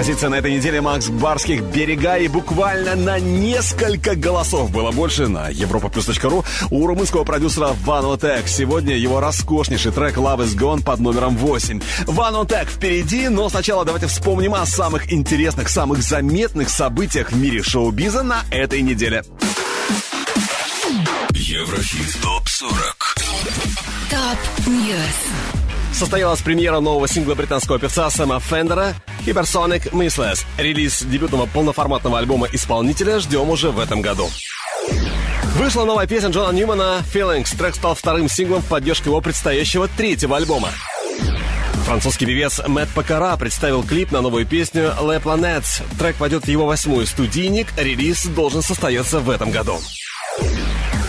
позиция на этой неделе Макс Барских «Берега» и буквально на несколько голосов было больше на europaplus.ru у румынского продюсера Ванотек. Сегодня его роскошнейший трек «Love is Gone» под номером 8. Ванотек впереди, но сначала давайте вспомним о самых интересных, самых заметных событиях в мире шоу-биза на этой неделе. Еврохит ТОП-40 Top News. Состоялась премьера нового сингла британского певца Сэма Фендера «Hypersonic Missless». Релиз дебютного полноформатного альбома исполнителя ждем уже в этом году. Вышла новая песня Джона Ньюмана «Feelings». Трек стал вторым синглом в поддержку его предстоящего третьего альбома. Французский певец Мэтт Покара представил клип на новую песню «Le Planets». Трек войдет в его восьмой студийник. Релиз должен состояться в этом году.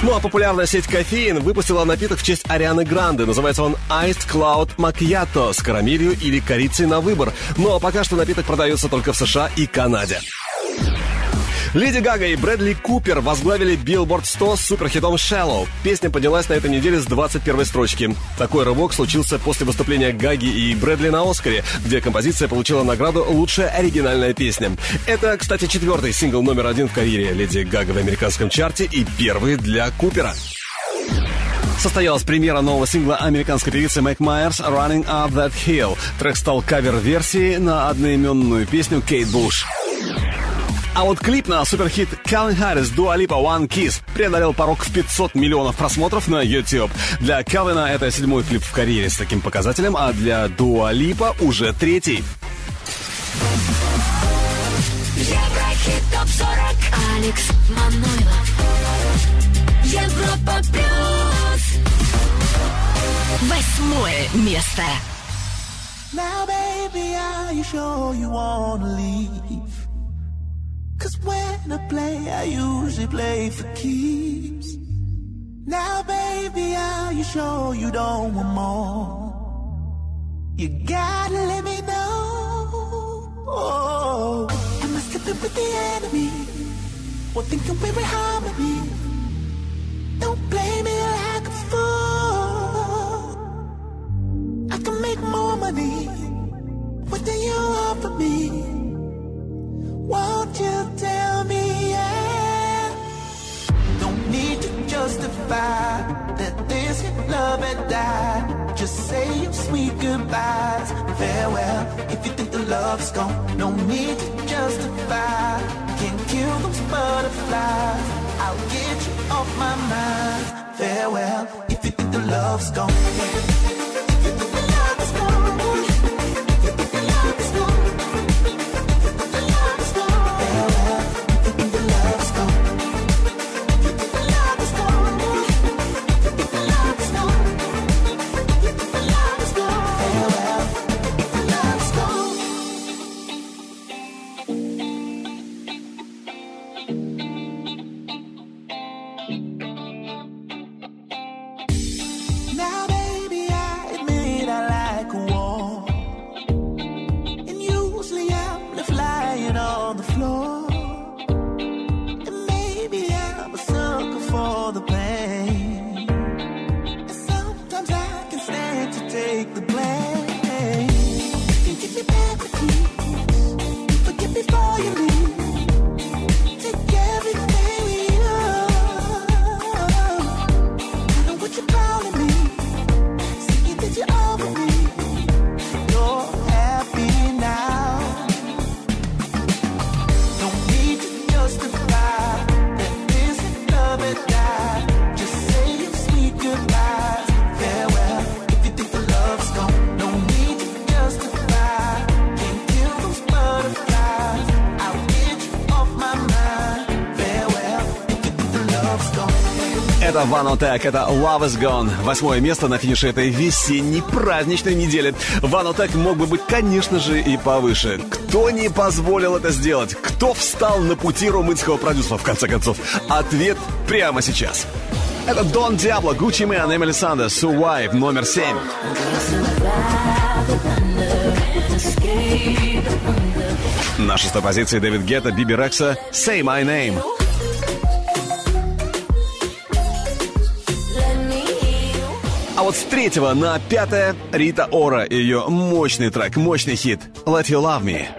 Ну а популярная сеть кофеин выпустила напиток в честь Арианы Гранды. Называется он Iced Cloud Macchiato с карамелью или корицей на выбор. Ну а пока что напиток продается только в США и Канаде. Леди Гага и Брэдли Купер возглавили Billboard 100 с суперхитом «Shallow». Песня поднялась на этой неделе с 21 строчки. Такой рывок случился после выступления Гаги и Брэдли на «Оскаре», где композиция получила награду «Лучшая оригинальная песня». Это, кстати, четвертый сингл номер один в карьере Леди Гага в американском чарте и первый для Купера. Состоялась премьера нового сингла американской певицы Мэг Майерс «Running Up That Hill». Трек стал кавер-версией на одноименную песню Кейт Буш. А вот клип на суперхит Calvin Harris Dua Lipa One Kiss преодолел порог в 500 миллионов просмотров на YouTube. Для Калвина это седьмой клип в карьере с таким показателем, а для Dua Lipa уже третий. Еврохит ТОП-40 Алекс Манойлов Европа Плюс Восьмое место. Now, baby, are you sure you wanna leave? Cause when I play, I usually play for keeps. Now, baby, are you sure you don't want more? You gotta let me know. Oh, am I slipping with the enemy? Or thinking we're in harmony? Don't play me like a fool. I can make more money. What do you offer me? Won't you tell me? Yeah. Don't need to justify that this love had died. Just say your sweet goodbyes. Farewell. If you think the love's gone, no need to justify. Can't kill those butterflies. I'll get you off my mind. Farewell. If you think the love's gone. If Ванотек, это Love is Gone. Восьмое место на финише этой весенней праздничной недели. Ванотек мог бы быть, конечно же, и повыше. Кто не позволил это сделать? Кто встал на пути румынского продюсера, в конце концов? Ответ прямо сейчас. Это Дон Диабло, Гуччи Мэн, Эмили Санде, Survive, номер семь. На шестой позиции Дэвид Гетта, Биби Рекса, Say My Name. Вот с третьего на пятое Рита Ора, ее мощный трек, мощный хит Let You Love Me.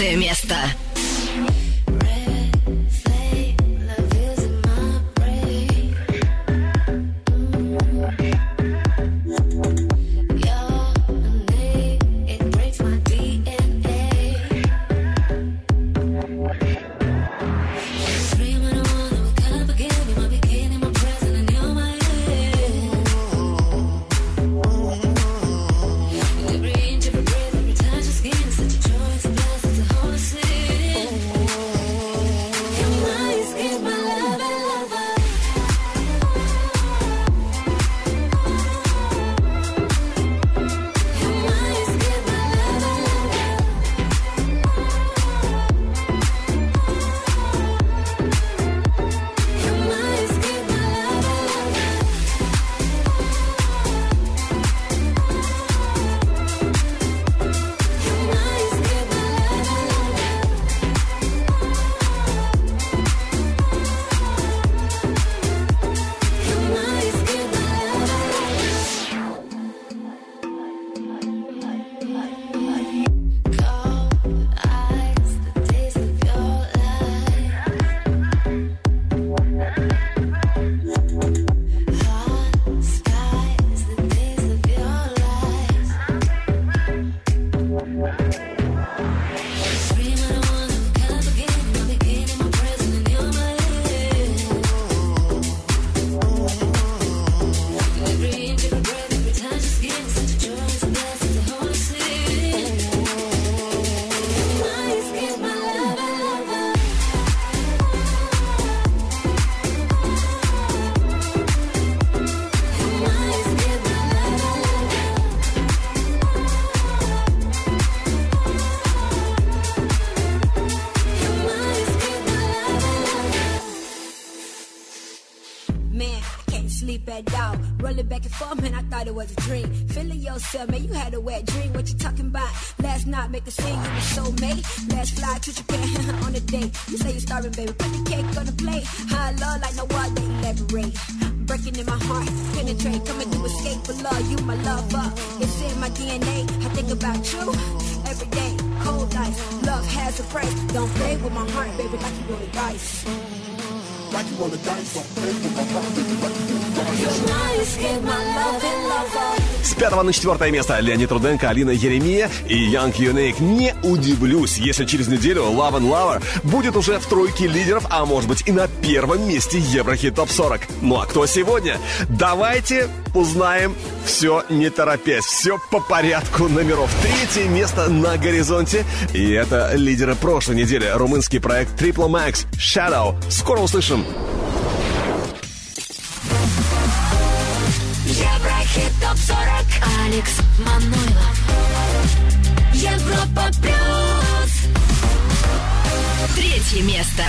FM. thought it was a dream. Feeling yourself, man, you had a wet dream. What you talking about? Last night, make a scene, you were so made. Last fly to Japan on a date. You say you're starving, baby, put the cake on the plate. High love, like no they elaborate. Breaking in my heart, penetrate, coming to escape for love. You my lover, it's in my DNA. I think about you every day. Cold nights, love has a price. Don't play with my heart, baby, like you want really dice. Like you wanna die, so play my pocket, like you wanna my love and lover. С пятого на четвертое место Леонид Руденко, Алина Еремия и Young Unique. Не удивлюсь, если через неделю Love and Lover будет уже в тройке лидеров, а может быть и на первом месте Еврохит Топ 40. Ну а кто сегодня? Давайте узнаем все не торопясь, все по порядку номеров. Третье место на горизонте, и это лидеры прошлой недели. Румынский проект Triple Max Shadow. Скоро услышим. Алекс Манойлов Европа Плюс Третье место.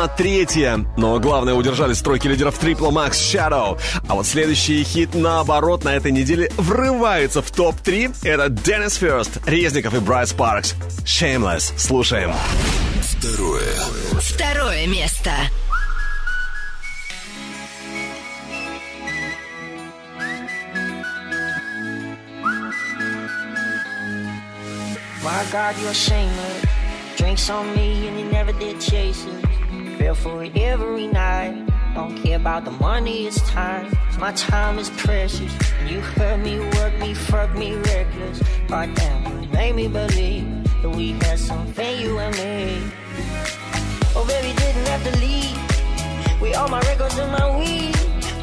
На третье. Но главное, удержали стройки лидеров Triple Max Shadow. А вот следующий хит, наоборот, на этой неделе врывается в топ-3. Это Dennis First, Резников и Брайс Паркс. Shameless. Слушаем. Второе. Второе место. My God, you're shameless. Drinks on me and you never did chase it. For every night. Don't care about the money, it's time. My time is precious. You hurt me, work me, fuck me reckless. But damn, you made me believe that we had something, you and me. Oh, baby, didn't have to leave. With all my records and my weed.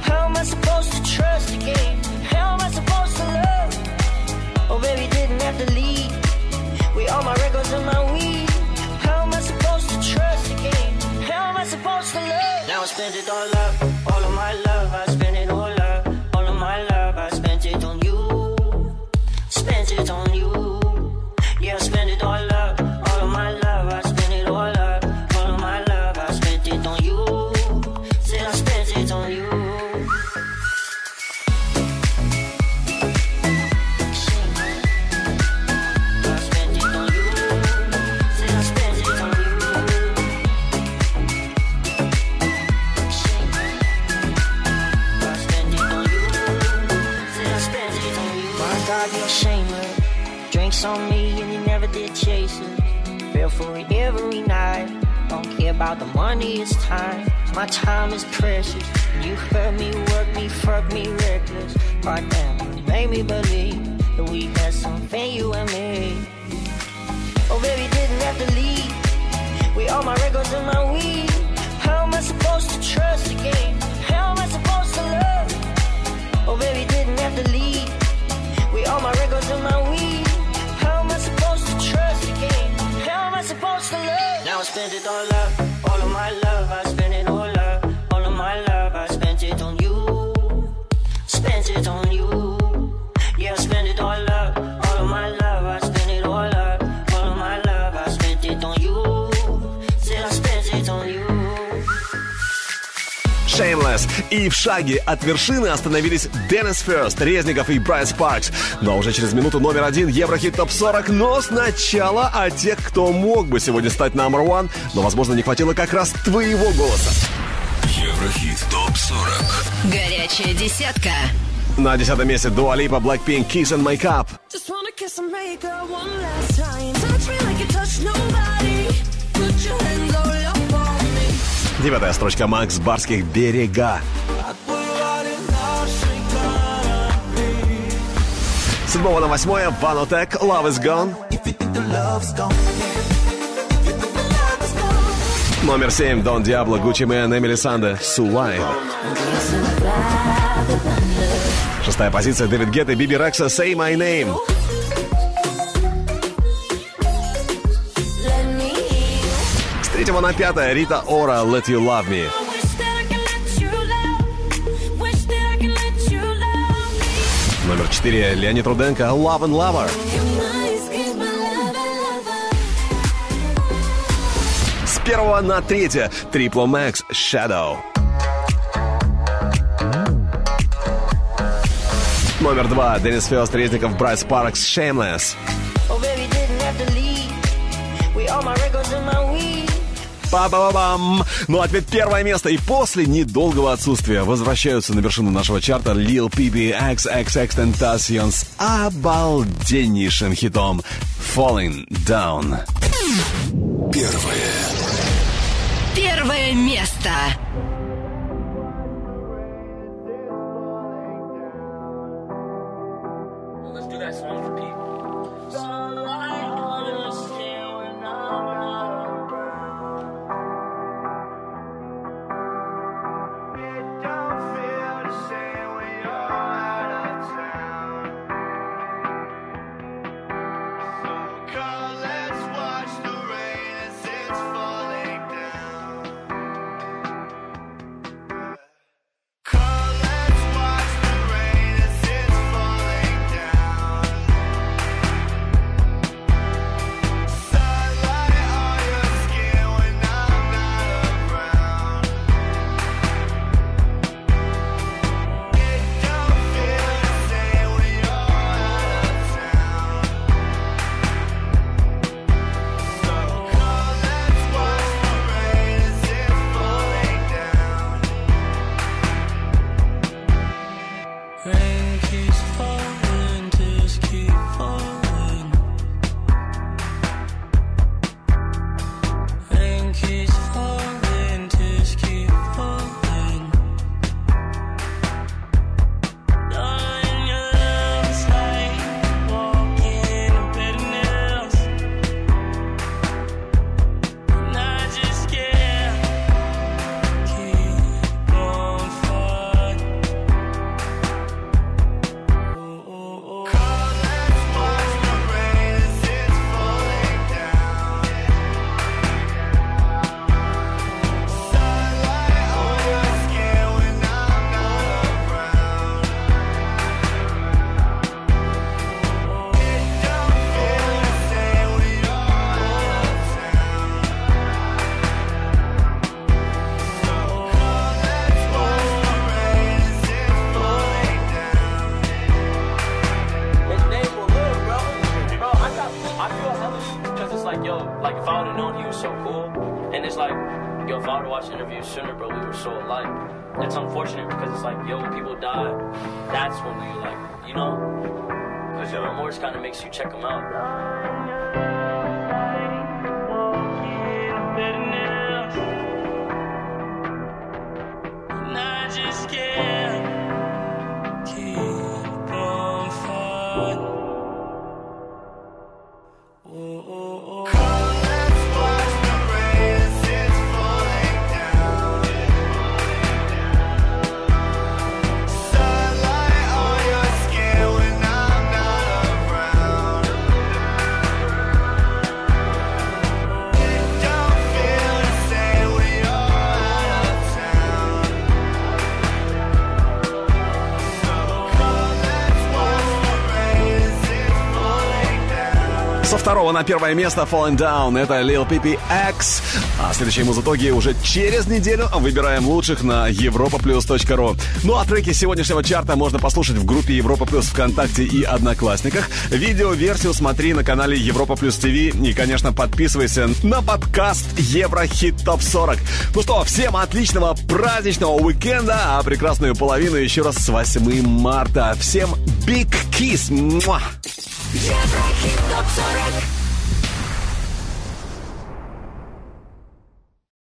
How am I supposed to trust again? How am I supposed to love? Oh, baby, didn't have to leave. With all my records and my weed. Spent it all up, all of my love. Drinks on me and you never did chase it. Feel for it every night. Don't care about the money, it's time. My time is precious. You hurt me, work me, fuck me reckless. Now, you made me believe that we had something, you and me. Oh, baby, didn't have to leave. With all my records and my weed. How am I supposed to trust again? How am I supposed to love? Oh, baby, didn't have to leave. With all my records and my weed. Love? Spent it all up, all of my love. I spent it all up, all of my love. I spent it on you, spent it on you. И в шаге от вершины остановились Деннис Ферст, Резников и Брайс Паркс. Но уже через минуту номер один Еврохит ТОП 40. Но сначала о тех, кто мог бы сегодня стать номер один, но, возможно, не хватило как раз твоего голоса. Еврохит ТОП-40 Горячая десятка. На десятом месте Дуа Липа, Blackpink, Kiss and Make Up. Just wanna kiss and make up one last time. Touch me like you touch nobody. Put your hands Девятая строчка Макс Барских «Берега». Седьмого на восьмое Ванотек «Love is Gone». Номер семь Дон Диабло, Гуччи Мэн, Эмили Санде, «Survive». Шестая позиция Дэвид Гетта, Биби Рекса, «Say My Name». Третьего на пятое Рита Ора, «Let You Love Me». Номер четыре Леонид Руденко, «Love and Lover». С первого на третье Трипло Макс, «Shadow». Номер два Денис Фест, Резников, Брайс Паркс, «Shameless». Па-ба-бам! Ну, ответ первое место. И после недолгого отсутствия возвращаются на вершину нашего чарта Lil Peepy XXX Tentacion с обалденнейшим хитом Falling Down. Первое Первое место. Второго на первое место Falling Down. Это Lil Peepy X. А следующие музытоги уже через неделю выбираем лучших на europaplus.ru. Ну а треки сегодняшнего чарта можно послушать в группе Европа Плюс ВКонтакте и Одноклассниках. Видеоверсию смотри на канале Европа Плюс ТВ. И, конечно, подписывайся на подкаст Еврохит Топ 40. Ну что, всем отличного праздничного уикенда, а прекрасную половину еще раз с 8 марта. Всем big kiss! Топ 40